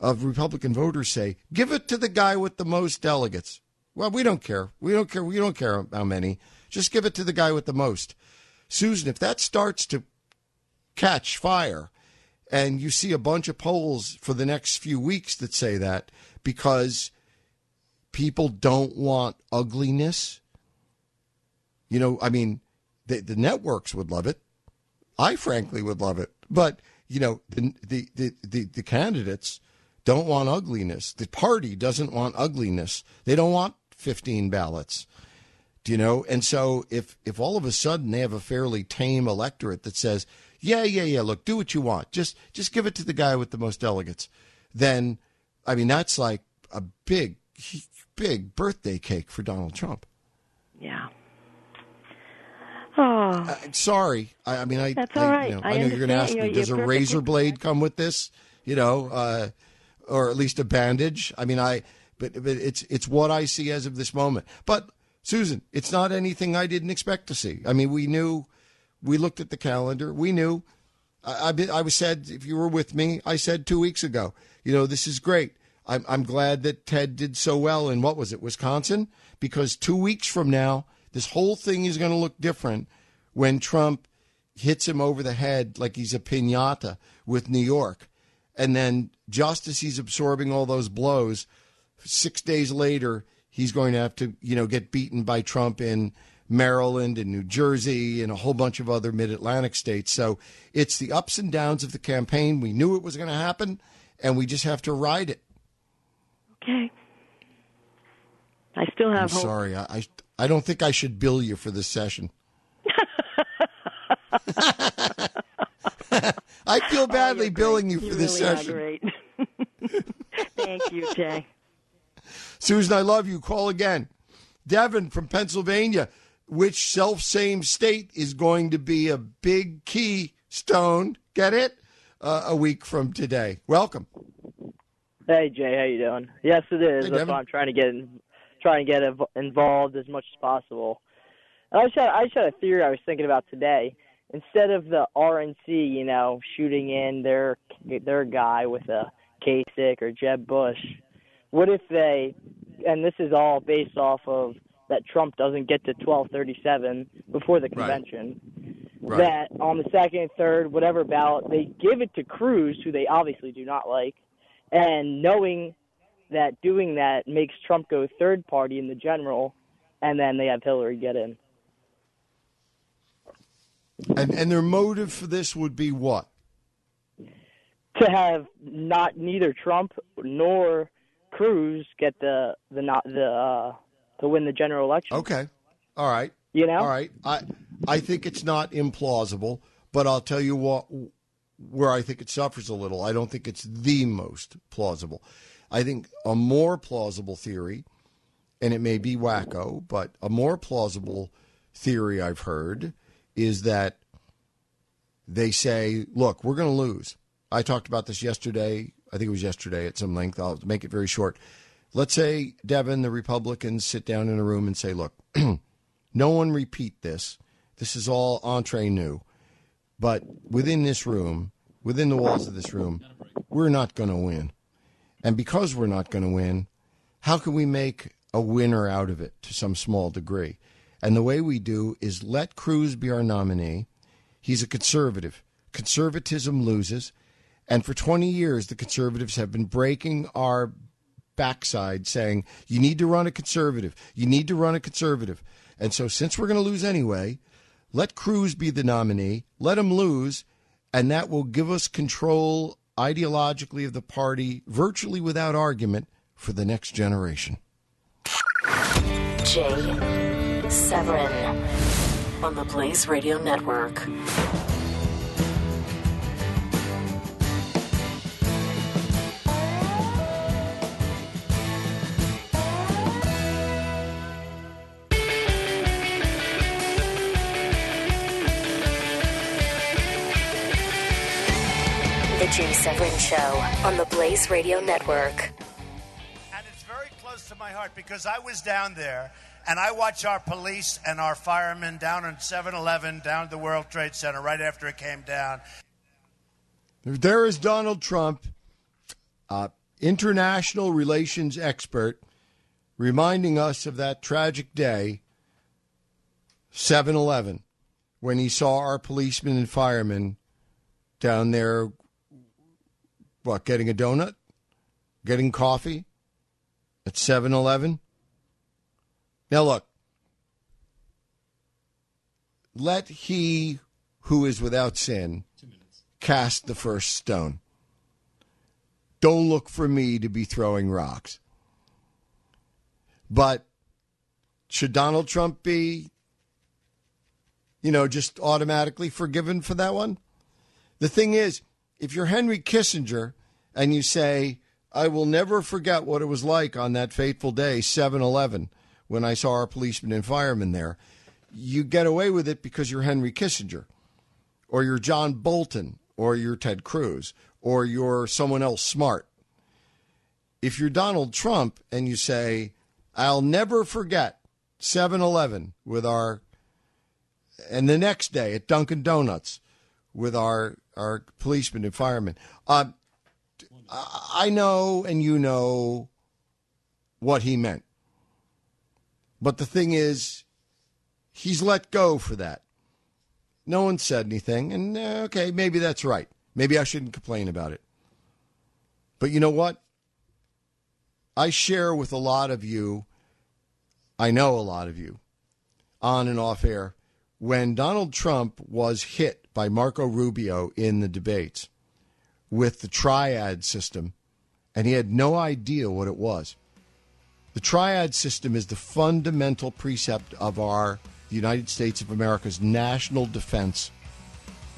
of Republican voters say, give it to the guy with the most delegates. Well, we don't care. We don't care. We don't care how many. Just give it to the guy with the most. Susan, if that starts to catch fire and you see a bunch of polls for the next few weeks that say that because people don't want ugliness, you know, I mean, the, the networks would love it. I frankly would love it. But, you know, the, the, the, the, the candidates don't want ugliness. The party doesn't want ugliness. They don't want 15 ballots. Do you know? And so if if all of a sudden they have a fairly tame electorate that says, "Yeah, yeah, yeah, look, do what you want. Just just give it to the guy with the most delegates." Then I mean, that's like a big big birthday cake for Donald Trump. yeah. Oh, Uh, sorry. I, I mean, I That's I, all you know, I I know you're going to ask me, does a razor blade come with this? You know, uh, or at least a bandage. I mean, I but, but it's it's what I see as of this moment. But Susan, it's not anything I didn't expect to see. I mean, we knew, we looked at the calendar, we knew. I, I, I was said, if you were with me, I said two weeks ago, you know, this is great. I'm, I'm glad that Ted did so well in what was it, Wisconsin? Because two weeks from now, this whole thing is going to look different when Trump hits him over the head like he's a pinata with New York. And then just as he's absorbing all those blows, six days later, he's going to have to, you know, get beaten by Trump in Maryland and New Jersey and a whole bunch of other mid Atlantic states. So it's the ups and downs of the campaign. We knew it was going to happen, and we just have to ride it. okay. I still have I'm hope. sorry. I, I, I don't think I should bill you for this session. (laughs) I feel oh, badly Oh, billing you for this really session. great. (laughs) Thank you, Jay. Susan, I love you. Call again. Devin from Pennsylvania. Which self same state is going to be a big keystone? Get it? Uh, a week from today. Welcome. Hey Jay, how you doing? Yes, it is. Hey, That's Devin. why I'm trying to get in, trying to get inv- involved as much as possible. And I just had I just had a theory I was thinking about today. Instead of the RNC, you know, shooting in their their guy with a Kasich or Jeb Bush, what if they? And this is all based off of that Trump doesn't get to 1237 before the convention. Right. That on the second, third, whatever ballot, they give it to Cruz, who they obviously do not like and knowing that doing that makes Trump go third party in the general, and then they have Hillary get in. And and their motive for this would be what? To have not neither Trump nor Cruz get the the not the uh, to win the general election. Okay. All right. You know? All right. I I think it's not implausible, but I'll tell you what where I think it suffers a little. I don't think it's the most plausible. I think a more plausible theory, and it may be wacko, but a more plausible theory I've heard is that they say, look, we're going to lose. I talked about this yesterday. I think it was yesterday at some length. I'll make it very short. Let's say, Devin, the Republicans sit down in a room and say, look, (clears throat) no one repeat this. This is all entre nous. But within this room, within the walls of this room, we're not going to win. And because we're not going to win, how can we make a winner out of it to some small degree? And the way we do is let Cruz be our nominee. He's a conservative. Conservatism loses. And for 20 years, the conservatives have been breaking our backside saying, you need to run a conservative. You need to run a conservative. And so, since we're going to lose anyway, let Cruz be the nominee, let him lose, and that will give us control ideologically of the party virtually without argument for the next generation. Jay Severin on the Blaze Radio Network. The Jay Severin Show on the Blaze Radio Network. And it's very close to my heart because I was down there and I watch our police and our firemen down in 7 Eleven, down at the World Trade Center right after it came down. There is Donald Trump, uh, international relations expert, reminding us of that tragic day, 7 Eleven, when he saw our policemen and firemen down there, what, getting a donut? Getting coffee at 7 Eleven? Now, look, let he who is without sin cast the first stone. Don't look for me to be throwing rocks. But should Donald Trump be, you know, just automatically forgiven for that one? The thing is, if you're Henry Kissinger and you say, I will never forget what it was like on that fateful day, 7 Eleven, when I saw our policemen and firemen there, you get away with it because you're Henry Kissinger or you're John Bolton, or you're Ted Cruz, or you're someone else smart. If you're Donald Trump and you say, I'll never forget 7 Eleven with our, and the next day at Dunkin' Donuts with our, our policemen and firemen, uh, I know and you know what he meant. But the thing is, he's let go for that. No one said anything, and uh, okay, maybe that's right. Maybe I shouldn't complain about it. But you know what? I share with a lot of you, I know a lot of you, on and off air, when Donald Trump was hit by Marco Rubio in the debates with the triad system, and he had no idea what it was. The triad system is the fundamental precept of our the United States of America's national defense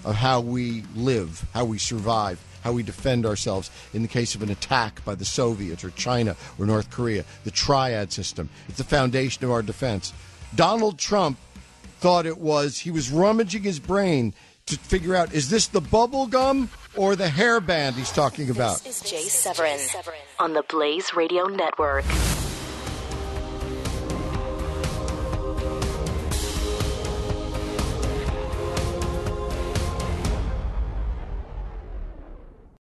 of how we live, how we survive, how we defend ourselves in the case of an attack by the Soviets or China or North Korea. The triad system. It's the foundation of our defense. Donald Trump thought it was, he was rummaging his brain to figure out is this the bubble gum or the hairband he's talking about? This is Jay Severin on the Blaze Radio Network.